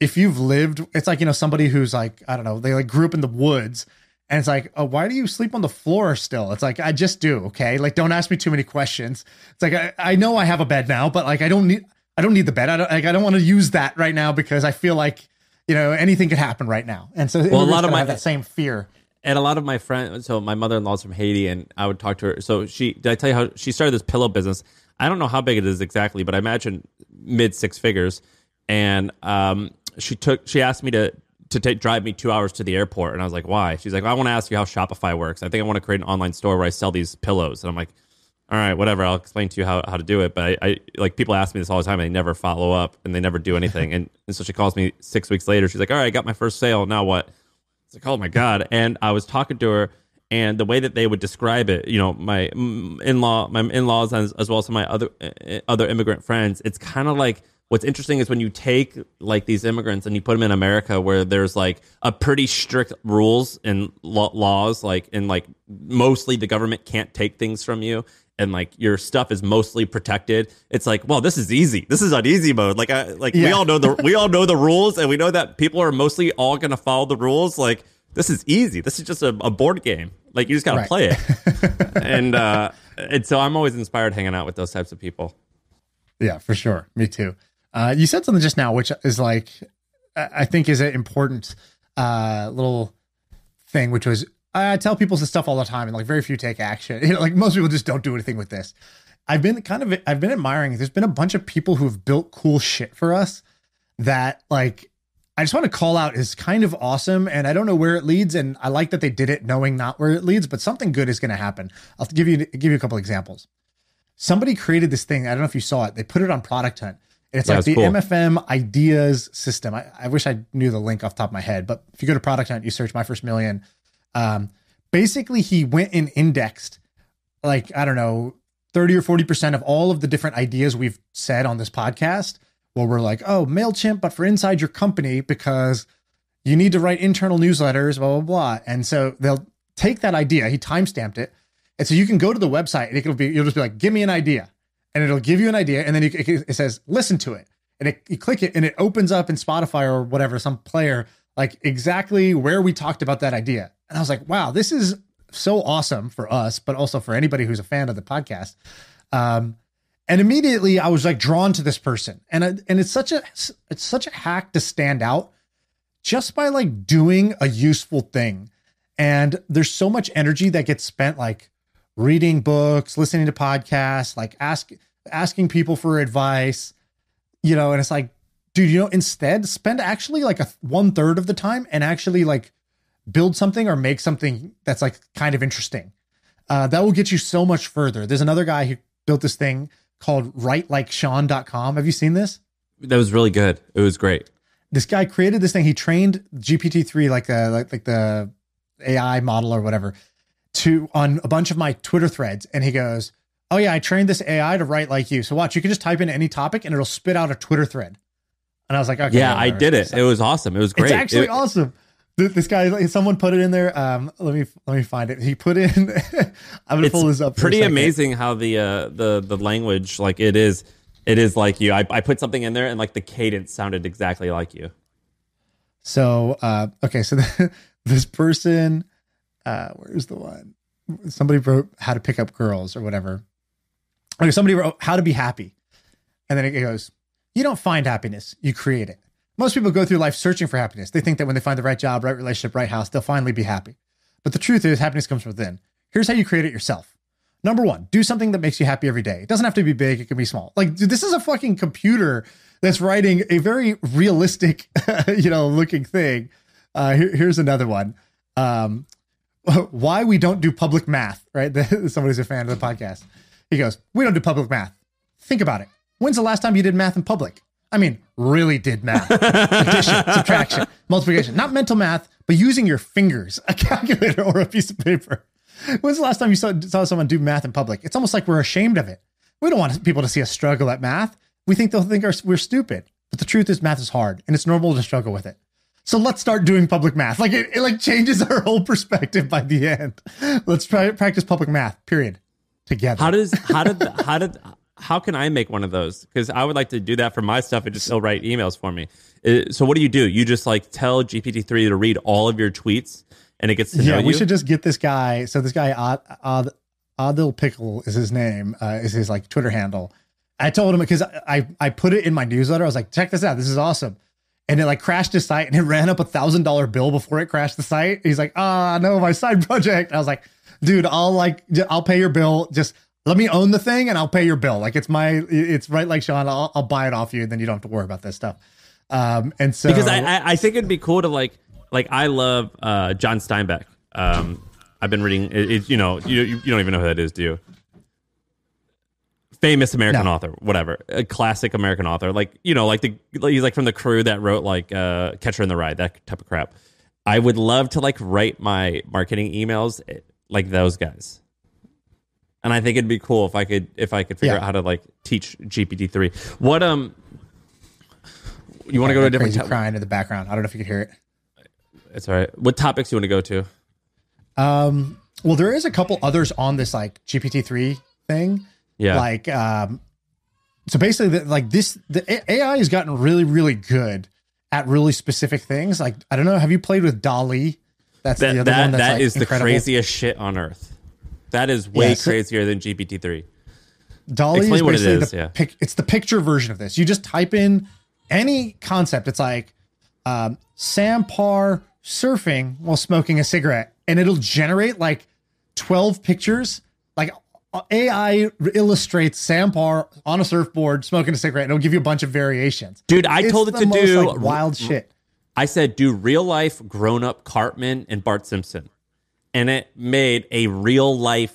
if you've lived, it's like, you know, somebody who's like, I don't know, they like grew up in the woods and it's like, oh, why do you sleep on the floor still? It's like, I just do. Okay. Like, don't ask me too many questions. It's like, I, I know I have a bed now, but like, I don't need, I don't need the bed. I don't like, I don't want to use that right now because I feel like, you know, anything could happen right now. And so well, a lot of my, have that same fear and a lot of my friends so my mother-in-law's from haiti and i would talk to her so she did i tell you how she started this pillow business i don't know how big it is exactly but i imagine mid six figures and um, she took she asked me to to take drive me two hours to the airport. And i was like why? She's like i want to ask you how shopify works. I think i want to create an online store where i sell these pillows. And i'm like all right whatever. I'll explain to you how, how to do it. But I, I like people ask me this all the time and they never follow up and they never do anything. And, and so she calls me six weeks later. She's like all right i got my first sale. Now what? It's like, oh my god! And I was talking to her, and the way that they would describe it, you know, my in law, my in laws, as, as well as my other uh, other immigrant friends, it's kind of like what's interesting is when you take like these immigrants and you put them in America where there's like a pretty strict rules and laws like and like mostly the government can't take things from you and like your stuff is mostly protected it's like well this is easy. This is on easy mode. Like i like yeah. we all know the we all know the rules and we know that people are mostly all going to follow the rules. Like this is easy. This is just a, a board game. Like you just got to right. play it. And uh and so i'm always inspired hanging out with those types of people. Yeah for sure. Me too uh you said something just now which is like i think is an important uh little thing which was I tell people this stuff all the time, and like very few take action. You know, like most people just don't do anything with this. I've been kind of I've been admiring. There's been a bunch of people who've built cool shit for us that like I just want to call out is kind of awesome, and I don't know where it leads, and I like that they did it knowing not where it leads, but something good is going to happen. I'll give you give you a couple examples. Somebody created this thing. I don't know if you saw it. They put it on Product Hunt. It's yeah, like the cool. MFM ideas system. I, I wish I knew the link off the top of my head, but if you go to Product Hunt, you search My First Million um, basically, he went and indexed like, I don't know, 30 or 40% of all of the different ideas we've said on this podcast. Where we're like, oh, MailChimp, but for inside your company because you need to write internal newsletters, blah, blah, blah. And so they'll take that idea, he timestamped it. And so you can go to the website and it'll be, you'll just be like, give me an idea. And it'll give you an idea. And then you, it says, listen to it. And it, you click it and it opens up in Spotify or whatever, some player, like exactly where we talked about that idea. And I was like, wow, this is so awesome for us, but also for anybody who's a fan of the podcast. Um, and immediately I was like drawn to this person, and I, and it's such a it's such a hack to stand out just by like doing a useful thing. And there's so much energy that gets spent like reading books, listening to podcasts, like ask asking people for advice, you know. And it's like, dude, you know, instead spend actually like a one third of the time and actually like build something or make something that's like kind of interesting. Uh, that will get you so much further. There's another guy who built this thing called writelikeshaan.com. Have you seen this? That was really good. It was great. This guy created this thing. He trained GPT-3 like the like, like the AI model or whatever to on a bunch of my Twitter threads and he goes, "Oh yeah, I trained this AI to write like you. So watch, you can just type in any topic and it'll spit out a Twitter thread." And I was like, "Okay." Yeah, I did it. It was awesome. It was great. It's actually it, awesome this guy, someone put it in there. Um, let me let me find it. He put in. I'm gonna pull this up. pretty amazing how the uh, the the language like it is it is like you. I, I put something in there and like the cadence sounded exactly like you. So, uh, okay, so this person, uh, where's the one? Somebody wrote how to pick up girls or whatever. Okay, somebody wrote how to be happy, and then it goes, "You don't find happiness; you create it." Most people go through life searching for happiness. They think that when they find the right job, right relationship, right house, they'll finally be happy. But the truth is, happiness comes from within. Here's how you create it yourself. Number one, do something that makes you happy every day. It doesn't have to be big, it can be small. Like, dude, this is a fucking computer that's writing a very realistic, you know, looking thing. Uh, here, here's another one. Um, why we don't do public math, right? Somebody's a fan of the podcast. He goes, We don't do public math. Think about it. When's the last time you did math in public? I mean, really did math. Addition, subtraction, multiplication. Not mental math, but using your fingers, a calculator or a piece of paper. When's the last time you saw, saw someone do math in public? It's almost like we're ashamed of it. We don't want people to see us struggle at math. We think they'll think we're stupid. But the truth is, math is hard, and it's normal to struggle with it. So let's start doing public math. Like it, it like changes our whole perspective by the end. Let's try practice public math. Period. Together. How does how did how did how can I make one of those? Because I would like to do that for my stuff and just still write emails for me. Uh, So what do you do? You just like tell GPT three to read all of your tweets, and it gets to yeah, know we you. should just get this guy. So this guy, Ad, Ad, Adil Pickle is his name, uh, is his like Twitter handle. I told him because I, I put it in my newsletter. I was like, check this out. This is awesome. And it like crashed his site and it ran up a thousand dollar bill before it crashed the site. He's like, ah, no, my side project. I was like, dude, I'll like, I'll pay your bill. Just let me own the thing and I'll pay your bill. Like it's my, it's right. Like Shaan, I'll, I'll buy it off you and then you don't have to worry about this stuff. Um, and so because I, I I think it'd be cool to like like I love uh, John Steinbeck. Um, I've been reading. It, it- you know, you you don't even know who that is, do you? Famous American No. author, whatever, a classic American author. Like you know, like the he's like from the crew that wrote like uh, Catcher in the Rye, that type of crap. I would love to like write my marketing emails eh, like those guys. And I think it'd be cool if I could if I could figure Yeah. out how to like teach GPT three. What um, you want to go to a different? crazy to- crying in the background. I don't know if you could hear it. It's all right. What topics you want to go to? Um, well, there is a couple others on this like GPT three thing. Yeah. Like, um, so basically, the, like this, the AI has gotten really, really good at really specific things. Like, I don't know, have you played with DALL-E? That's the that other that, one that's that like, is the craziest shit on earth. That is way Yeah, so- crazier than GPT three. DALL-E Explain is what it basically is, the yeah. pic, it's the picture version of this. You just type in any concept. It's like um, Sam Parr surfing while smoking a cigarette, and it'll generate like twelve pictures. AI illustrates Sam Parr on a surfboard smoking a cigarette, and it'll give you a bunch of variations. Dude, I It's told it to most, do like, wild shit. I said do real life grown up Cartman and Bart Simpson, and it made a real life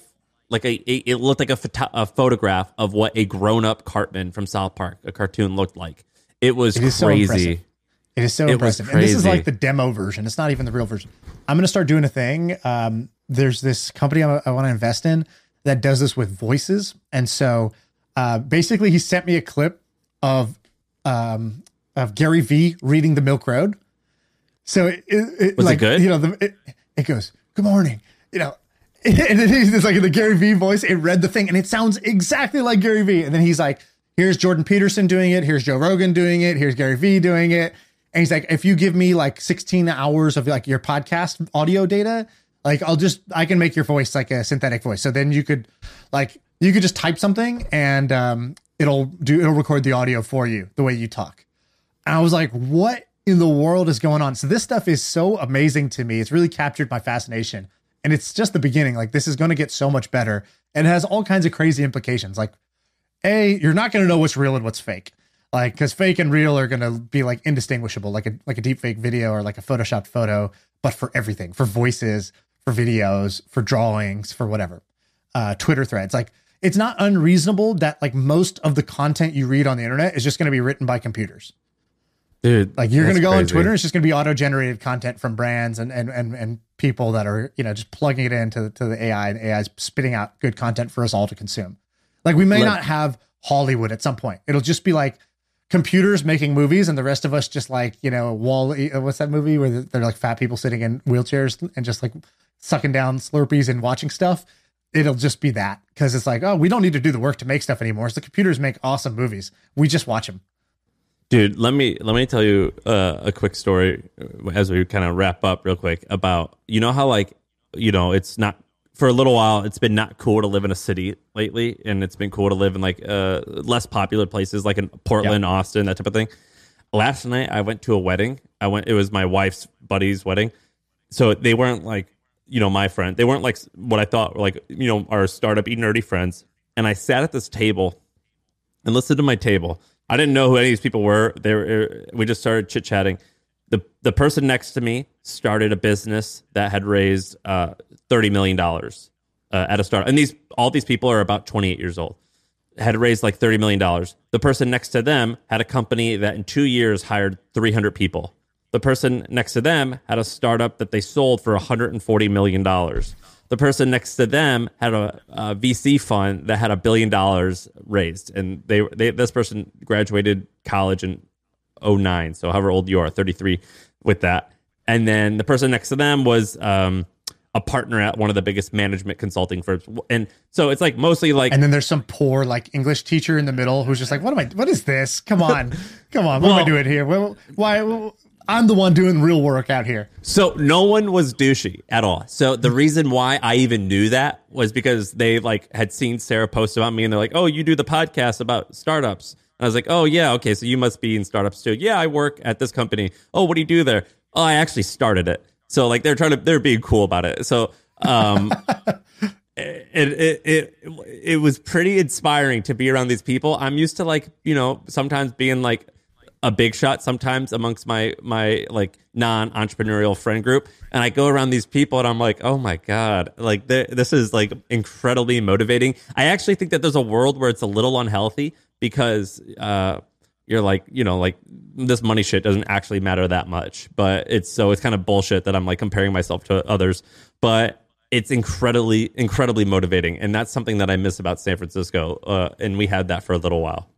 like a it, looked like a, photo, a photograph of what a grown up Cartman from South Park, a cartoon, looked like. It was It so crazy. impressive. It is so It impressive. And this is like the demo version. It's not even the real version. I'm going to start doing a thing. Um, there's this company I, I want to invest in that does this with voices. And so uh, basically, he sent me a clip of um, of Gary Vee reading the Milk Road. So it, it, Was it good? You know, the, it, it goes, "Good morning," you know, and is it's like in the Gary Vee voice. It read the thing, and it sounds exactly like Gary Vee. And then he's like, "Here's Jordan Peterson doing it. Here's Joe Rogan doing it. Here's Gary Vee doing it." And he's like, "If you give me like 16 hours of like your podcast audio data, like I'll just I can make your voice like a synthetic voice. So then you could like you could just type something and um, it'll do it'll record the audio for you the way you talk." And I was like, what in the world is going on? So this stuff is so amazing to me. It's really captured my fascination. And it's just the beginning. Like this is going to get so much better. And it has all kinds of crazy implications. Like, A, you're not going to know what's real and what's fake. Like, because fake and real are going to be like indistinguishable, like a like a deep fake video or like a photoshopped photo, but for everything, for voices, for videos, for drawings, for whatever. Uh, Twitter threads. Like it's not unreasonable that like most of the content you read on the internet is just going to be written by computers. Dude, Like you're going to go on crazy. Twitter, it's just going to be auto-generated content from brands and and and and people that are you know just plugging it into to the AI and AI is spitting out good content for us all to consume. Like we may Like- not have Hollywood at some point. It'll just be like computers making movies and the rest of us just like you know wall what's that movie where they're like fat people sitting in wheelchairs and just like sucking down slurpees and watching stuff it'll just be that because it's like oh we don't need to do the work to make stuff anymore so the computers make awesome movies we just watch them Dude, let me let me tell you uh, a quick story uh, as we kind of wrap up real quick about you know how like you know it's not for a little while it's been not cool to live in a city lately and it's been cool to live in like uh, less popular places like in Portland, Austin, that type of thing. Last night I went to a wedding. I went it was my wife's buddy's wedding. So they weren't like you know my friend. They weren't like what I thought like you know our startup nerdy friends. And I sat at this table and listened to my table I didn't know who any of these people were. They were, we just started chit chatting. The the person next to me started a business that had raised uh, thirty million dollars uh, at a start, and these all these people are about twenty eight years old. Had raised like thirty million dollars. The person next to them had a company that in two years hired three hundred people. The person next to them had a startup that they sold for one hundred and forty million dollars the person next to them had a, a, VC fund that had a billion dollars raised, and they, they this person graduated college in 09, so however old you are, 33, with that. And then the person next to them was um, a partner at one of the biggest management consulting firms, and so it's like mostly like. And then there's some poor like English teacher in the middle who's just like, "What am I? What is this? Come on, come on, what well, am I doing here? Why? I'm the one doing real work out here. So no one was douchey at all. So the reason why I even knew that was because they like had seen Sarah post about me and they're like, "Oh, you do the podcast about startups." And I was like, "Oh yeah, okay, so you must be in startups too." Yeah, I work at this company. Oh, what do you do there? Oh, I actually started it. So like they're trying to they're being cool about it. So um it, it it it was pretty inspiring to be around these people. I'm used to like, you know, sometimes being like a big shot sometimes amongst my my like non entrepreneurial friend group, and I go around these people and I'm like, oh my god, like this is like incredibly motivating. I actually think that there's a world where it's a little unhealthy because uh, you're like, you know, like this money shit doesn't actually matter that much, but it's so it's kind of bullshit that I'm like comparing myself to others, but it's incredibly incredibly motivating, and that's something that I miss about San Francisco, uh, and we had that for a little while.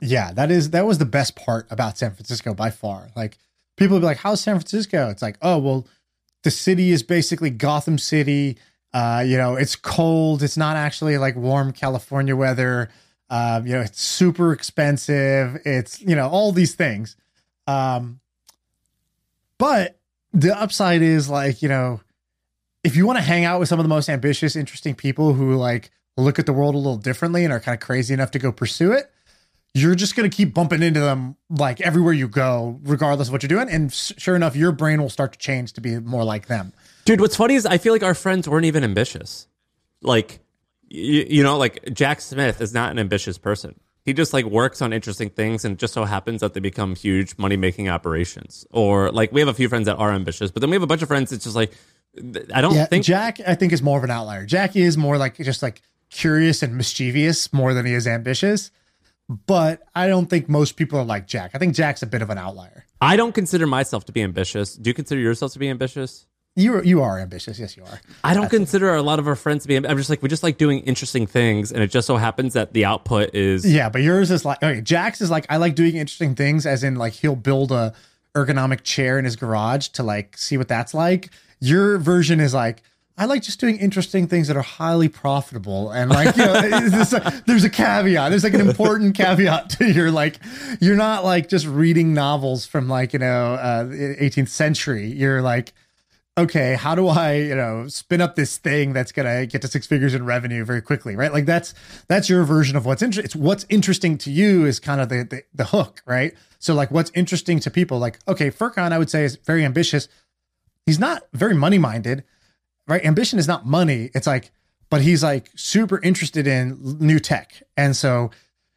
Yeah, that is that was the best part about San Francisco by far. Like people would be like, "How's San Francisco?" It's like, "Oh, well, the city is basically Gotham City. Uh, you know, it's cold. It's not actually like warm California weather. Uh, you know, it's super expensive. It's you know all these things. Um, but the upside is like you know, if you want to hang out with some of the most ambitious, interesting people who like look at the world a little differently and are kind of crazy enough to go pursue it you're just going to keep bumping into them like everywhere you go, regardless of what you're doing. And sure enough, your brain will start to change to be more like them. Dude, what's funny is I feel like our friends weren't even ambitious. Like, you, you know, like Jack Smith is not an ambitious person. He just like works on interesting things and just so happens that they become huge money making operations. Or like we have a few friends that are ambitious, but then we have a bunch of friends that's just like, I don't yeah, think Jack, I think is more of an outlier. Jack is more like just like curious and mischievous more than he is ambitious but I don't think most people are like Jack. I think Jack's a bit of an outlier. I don't consider myself to be ambitious. Do you consider yourself to be ambitious? You you are ambitious. Yes, you are. I don't That's consider a lot of our friends to be. I'm just like we just like doing interesting things, and it just so happens that the output is. Yeah, but yours is like okay. Jack's is like I like doing interesting things, as in like he'll build a ergonomic chair in his garage to like see what that's like. Your version is like I like just doing interesting things that are highly profitable. And like, you know, a, there's a caveat. There's like an important caveat to your like, you're not like just reading novels from like, you know, uh, 18th century. You're like, okay, how do I, you know, spin up this thing that's gonna get to six figures in revenue very quickly, right? Like that's that's your version of what's interesting. It's what's interesting to you is kind of the, the the hook, right? So like, what's interesting to people, like, okay, Furkan, I would say is very ambitious. He's not very money minded right? Ambition is not money. It's like, but he's like super interested in new tech. And so,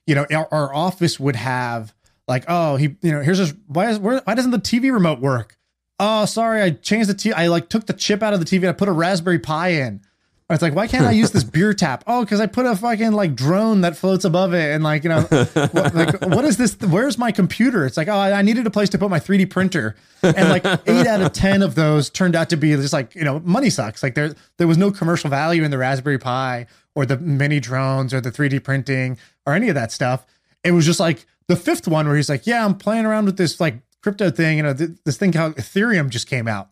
you know, our, our office would have like, oh, he, you know, here's this, why is, where, why doesn't the TV remote work? Oh, sorry, I changed the TV. I like took the chip out of the TV I put a Raspberry Pi in. It's like, why can't I use this beer tap? Oh, because I put a fucking like drone that floats above it, and like you know, what, like what is this? Where's my computer? It's like, oh, I needed a place to put my 3D printer, and like eight out of ten of those turned out to be just like you know, money sucks. Like there, there was no commercial value in the Raspberry Pi or the mini drones or the 3D printing or any of that stuff. It was just like the fifth one where he's like, yeah, I'm playing around with this like crypto thing, you know, th- this thing called Ethereum just came out,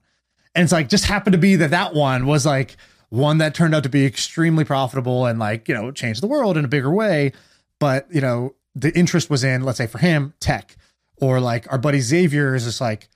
and it's like just happened to be that that one was like one that turned out to be extremely profitable and like you know changed the world in a bigger way, but you know the interest was in let's say for him tech or like our buddy Xavier is just like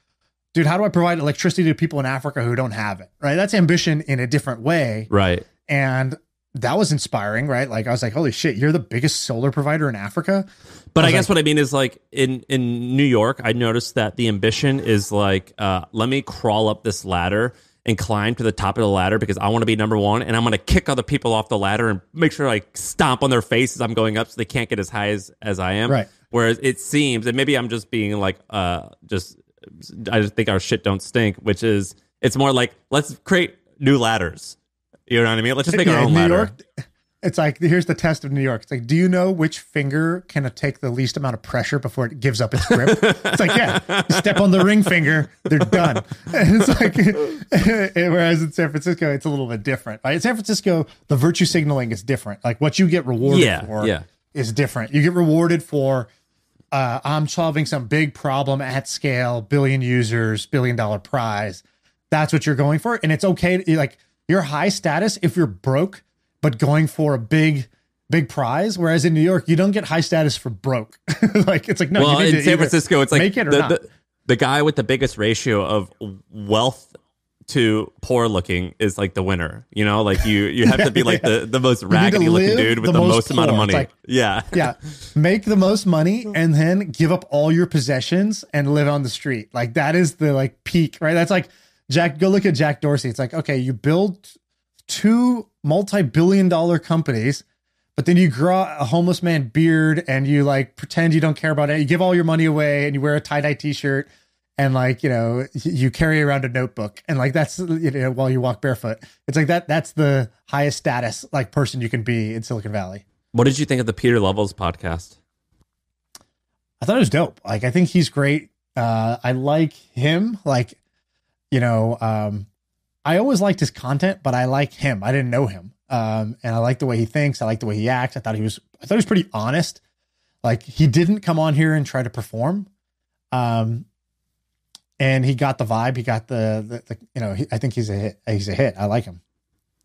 dude, how do I provide electricity to people in Africa who don't have it? Right. That's ambition in a different way. Right. And that was inspiring, right? Like I was like, holy shit, you're the biggest solar provider in Africa. But I, I guess like- what I mean is like in in New York, I noticed that the ambition is like, uh, let me crawl up this ladder and climb to the top of the ladder because I want to be number one, and I'm going to kick other people off the ladder and make sure I stomp on their face as I'm going up, so they can't get as high as as I am. Right. Whereas it seems, and maybe I'm just being like, uh, just I just think our shit don't stink, which is it's more like let's create new ladders. You know what I mean? Let's just make our own New ladder. York, it's like here's the test of New York. It's like, do you know which finger can take the least amount of pressure before it gives up its grip? it's like, yeah, step on the ring finger, they're done. And it's like, whereas in San Francisco, it's a little bit different. Right? In San Francisco, the virtue signaling is different. Like what you get rewarded Yeah, for yeah. is different. You get rewarded for uh, I'm solving some big problem at scale, billion users, billion dollar prize. That's what you're going for, and it's okay. To, like you're high status if you're broke, but going for a big, big prize. Whereas in New York, you don't get high status for broke. like it's like no. well, in San Francisco, it's like make it or the, not. the the guy with the biggest ratio of wealth to poor looking is like the winner. You know, like you you have to be like the the most raggedy looking dude with the most most amount of money. Like- yeah, yeah, make the most money and then give up all your possessions and live on the street. Like that is the like peak, right? That's like Jack. Go look at Jack Dorsey. It's like okay, you build two multi-billion dollar companies, but then you grow a homeless man beard and you like pretend you don't care about it. You give all your money away and you wear a tie dye t-shirt and like you know you carry around a notebook and like that's you know while you walk barefoot. It's like that. That's the highest status like person you can be in Silicon Valley. What did you think of the Pieter Levels podcast? I thought it was dope. Like I think he's great. Uh I like him. Like, you know, um I always liked his content, but I like him. I didn't know him. Um and I like the way he thinks. I like the way he acts. I thought he was I thought he was pretty honest. Like he didn't come on here and try to perform. Um and he got the vibe. He got the, the, the you know, he, I think he's a hit. He's a hit. I like him.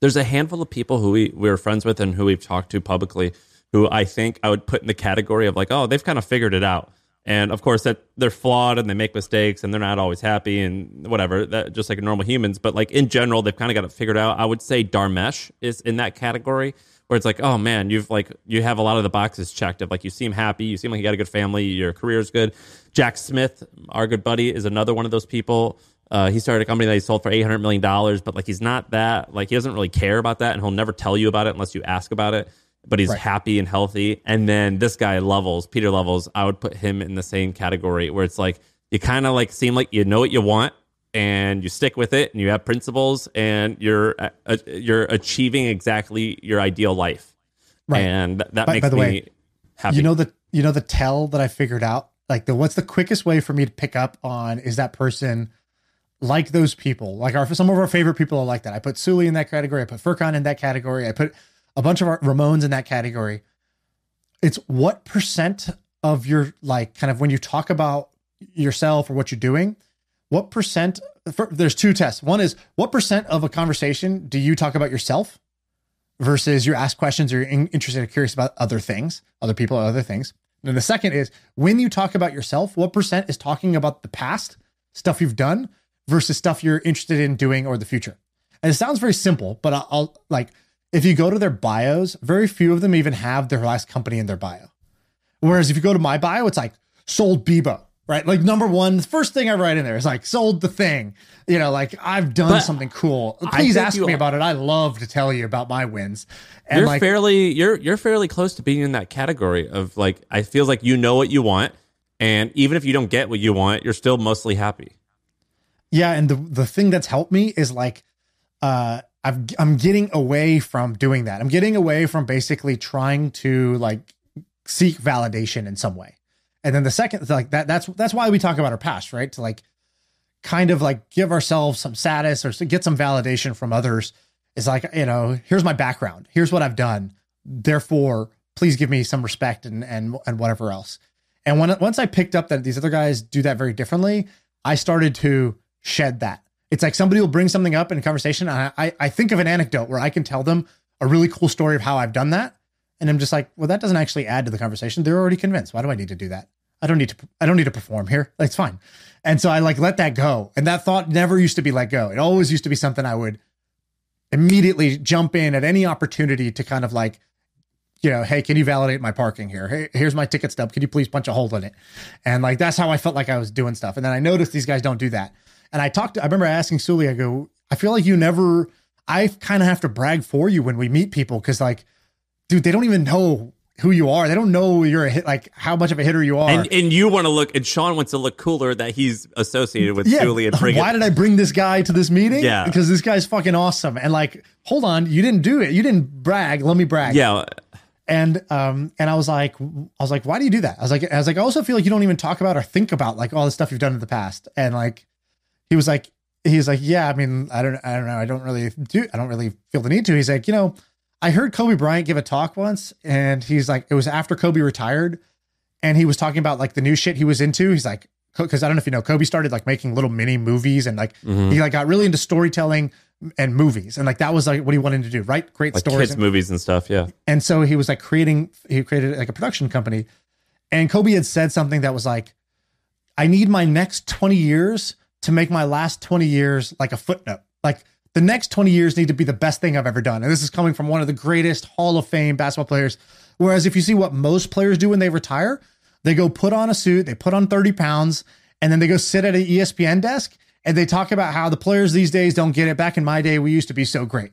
There's a handful of people who we we're friends with and who we've talked to publicly who I think I would put in the category of like, oh, they've kind of figured it out. And of course that they're flawed and they make mistakes and they're not always happy and whatever, that just like normal humans. But like in general, they've kind of got it figured out. I would say Dharmesh is in that category where it's like, oh man, you've like you have a lot of the boxes checked of like you seem happy, you seem like you got a good family, your career is good. Jack Smith, our good buddy, is another one of those people. Uh, he started a company that he sold for eight hundred million dollars, but like he's not that like he doesn't really care about that, and he'll never tell you about it unless you ask about it. But he's Right. happy and healthy. And then this guy Levels, Pieter Levels, I would put him in the same category where it's like you kind of like seem like you know what you want and you stick with it, and you have principles, and you're uh, uh, you're achieving exactly your ideal life. Right. And that, that By- makes by the me way, happy. You know the you know the tell that I figured out. Like the what's the quickest way for me to pick up on is that person like those people. Like our some of our favorite people are like that. I put Sully in that category. I put Furkan in that category. I put a bunch of our Ramones in that category. It's what percent of your like kind of when you talk about yourself or what you're doing, what percent for, there's two tests. One is what percent of a conversation do you talk about yourself versus you ask questions or you're in, interested or curious about other things, other people, or other things. And then the second is when you talk about yourself, what percent is talking about the past, stuff you've done, versus stuff you're interested in doing or the future? And it sounds very simple, but I'll, I'll like if you go to their bios, very few of them even have their last company in their bio. Whereas if you go to my bio, it's like sold Bebo, right? Like number one, the first thing I write in there is like sold the thing. You know, like I've done But something cool. Please ask me about it. I love to tell you about my wins. And you're like, fairly you're you're fairly close to being in that category of like I feel like you know what you want, and even if you don't get what you want, you're still mostly happy. Yeah, and the the thing that's helped me is like uh I've I'm getting away from doing that. I'm getting away from basically trying to like seek validation in some way. And then the second like that that's that's why we talk about our past, right? To like kind of like give ourselves some status or get some validation from others is like, you know, here's my background. Here's what I've done. Therefore, please give me some respect and and and whatever else. And when once I picked up that these other guys do that very differently, I started to shed that. It's like somebody will bring something up in a conversation, and I I think of an anecdote where I can tell them a really cool story of how I've done that, and I'm just like, well, that doesn't actually add to the conversation. They're already convinced. Why do I need to do that? I don't need to. I don't need to perform here. It's fine. And so I like let that go. And that thought never used to be let go. It always used to be something I would immediately jump in at any opportunity to kind of like, you know, hey, can you validate my parking here? Hey, here's my ticket stub. Can you please punch a hole in it? And like that's how I felt like I was doing stuff. And then I noticed these guys don't do that. And I talked to, I remember asking Sully, I go, I feel like you never, I kind of have to brag for you when we meet people because like, dude, they don't even know who you are. They don't know you're a hit, like how much of a hitter you are. And and you want to look, and Shaan wants to look cooler that he's associated with Sully and bring Why it. did I bring this guy to this meeting? Yeah. Because this guy's fucking awesome. And like, hold on, you didn't do it. You didn't brag. Let me brag. Yeah, And um, and I was like, I was like, why do you do that? I was like, I was like, I also feel like you don't even talk about or think about like all the stuff you've done in the past. And like, he was like, he's like, yeah, I mean, I don't, I don't know, I don't really do, I don't really feel the need to. He's like, you know, I heard Kobe Bryant give a talk once, and he's like, it was after Kobe retired, and he was talking about like the new shit he was into. He's like, because I don't know if you know, Kobe started like making little mini movies, and like mm-hmm. he like got really into storytelling and movies, and like that was like what he wanted to do, right? Great like stories, kids movies and stuff. Yeah, and so he was like creating, he created like a production company. And Kobe had said something that was like, I need my next 20 years to make my last 20 years like a footnote. Like the next 20 years need to be the best thing I've ever done. And this is coming from one of the greatest Hall of Fame basketball players. Whereas if you see what most players do when they retire, they go put on a suit, they put on 30 pounds, and then they go sit at an ESPN desk and they talk about how the players these days don't get it. Back in my day, we used to be so great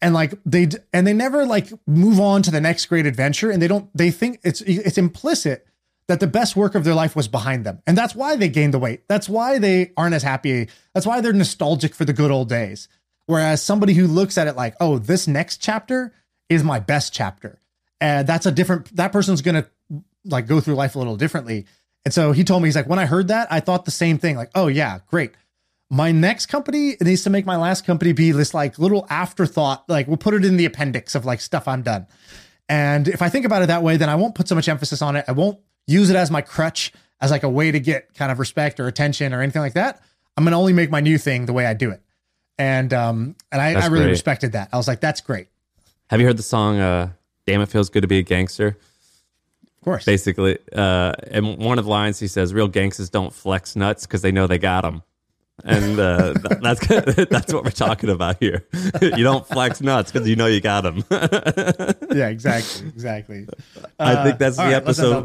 and like they and they never like move on to the next great adventure and they don't they think it's it's implicit that the best work of their life was behind them. And that's why they gained the weight. That's why they aren't as happy. That's why they're nostalgic for the good old days. Whereas somebody who looks at it like oh this next chapter is my best chapter. And that's a different that person's gonna like go through life a little differently. And so he told me he's like when i heard that i thought the same thing like oh yeah great. My next company needs to make my last company be this like little afterthought like we'll put it in the appendix of like stuff i'm done. And if i think about it that way then i won't put so much emphasis on it. I won't use it as my crutch as like a way to get kind of respect or attention or anything like that i'm going to only make my new thing the way i do it and um and i, I really great. respected that i was like that's great have you heard the song uh, "Damn It Feels Good to Be a Gangster"? of course Basically, uh, and one of the lines he says, "Real gangsters don't flex nuts because they know they got them." And uh, th- that's that's what we're talking about here. you don't flex nuts because you know you got them. yeah exactly exactly I think that's the right, episode.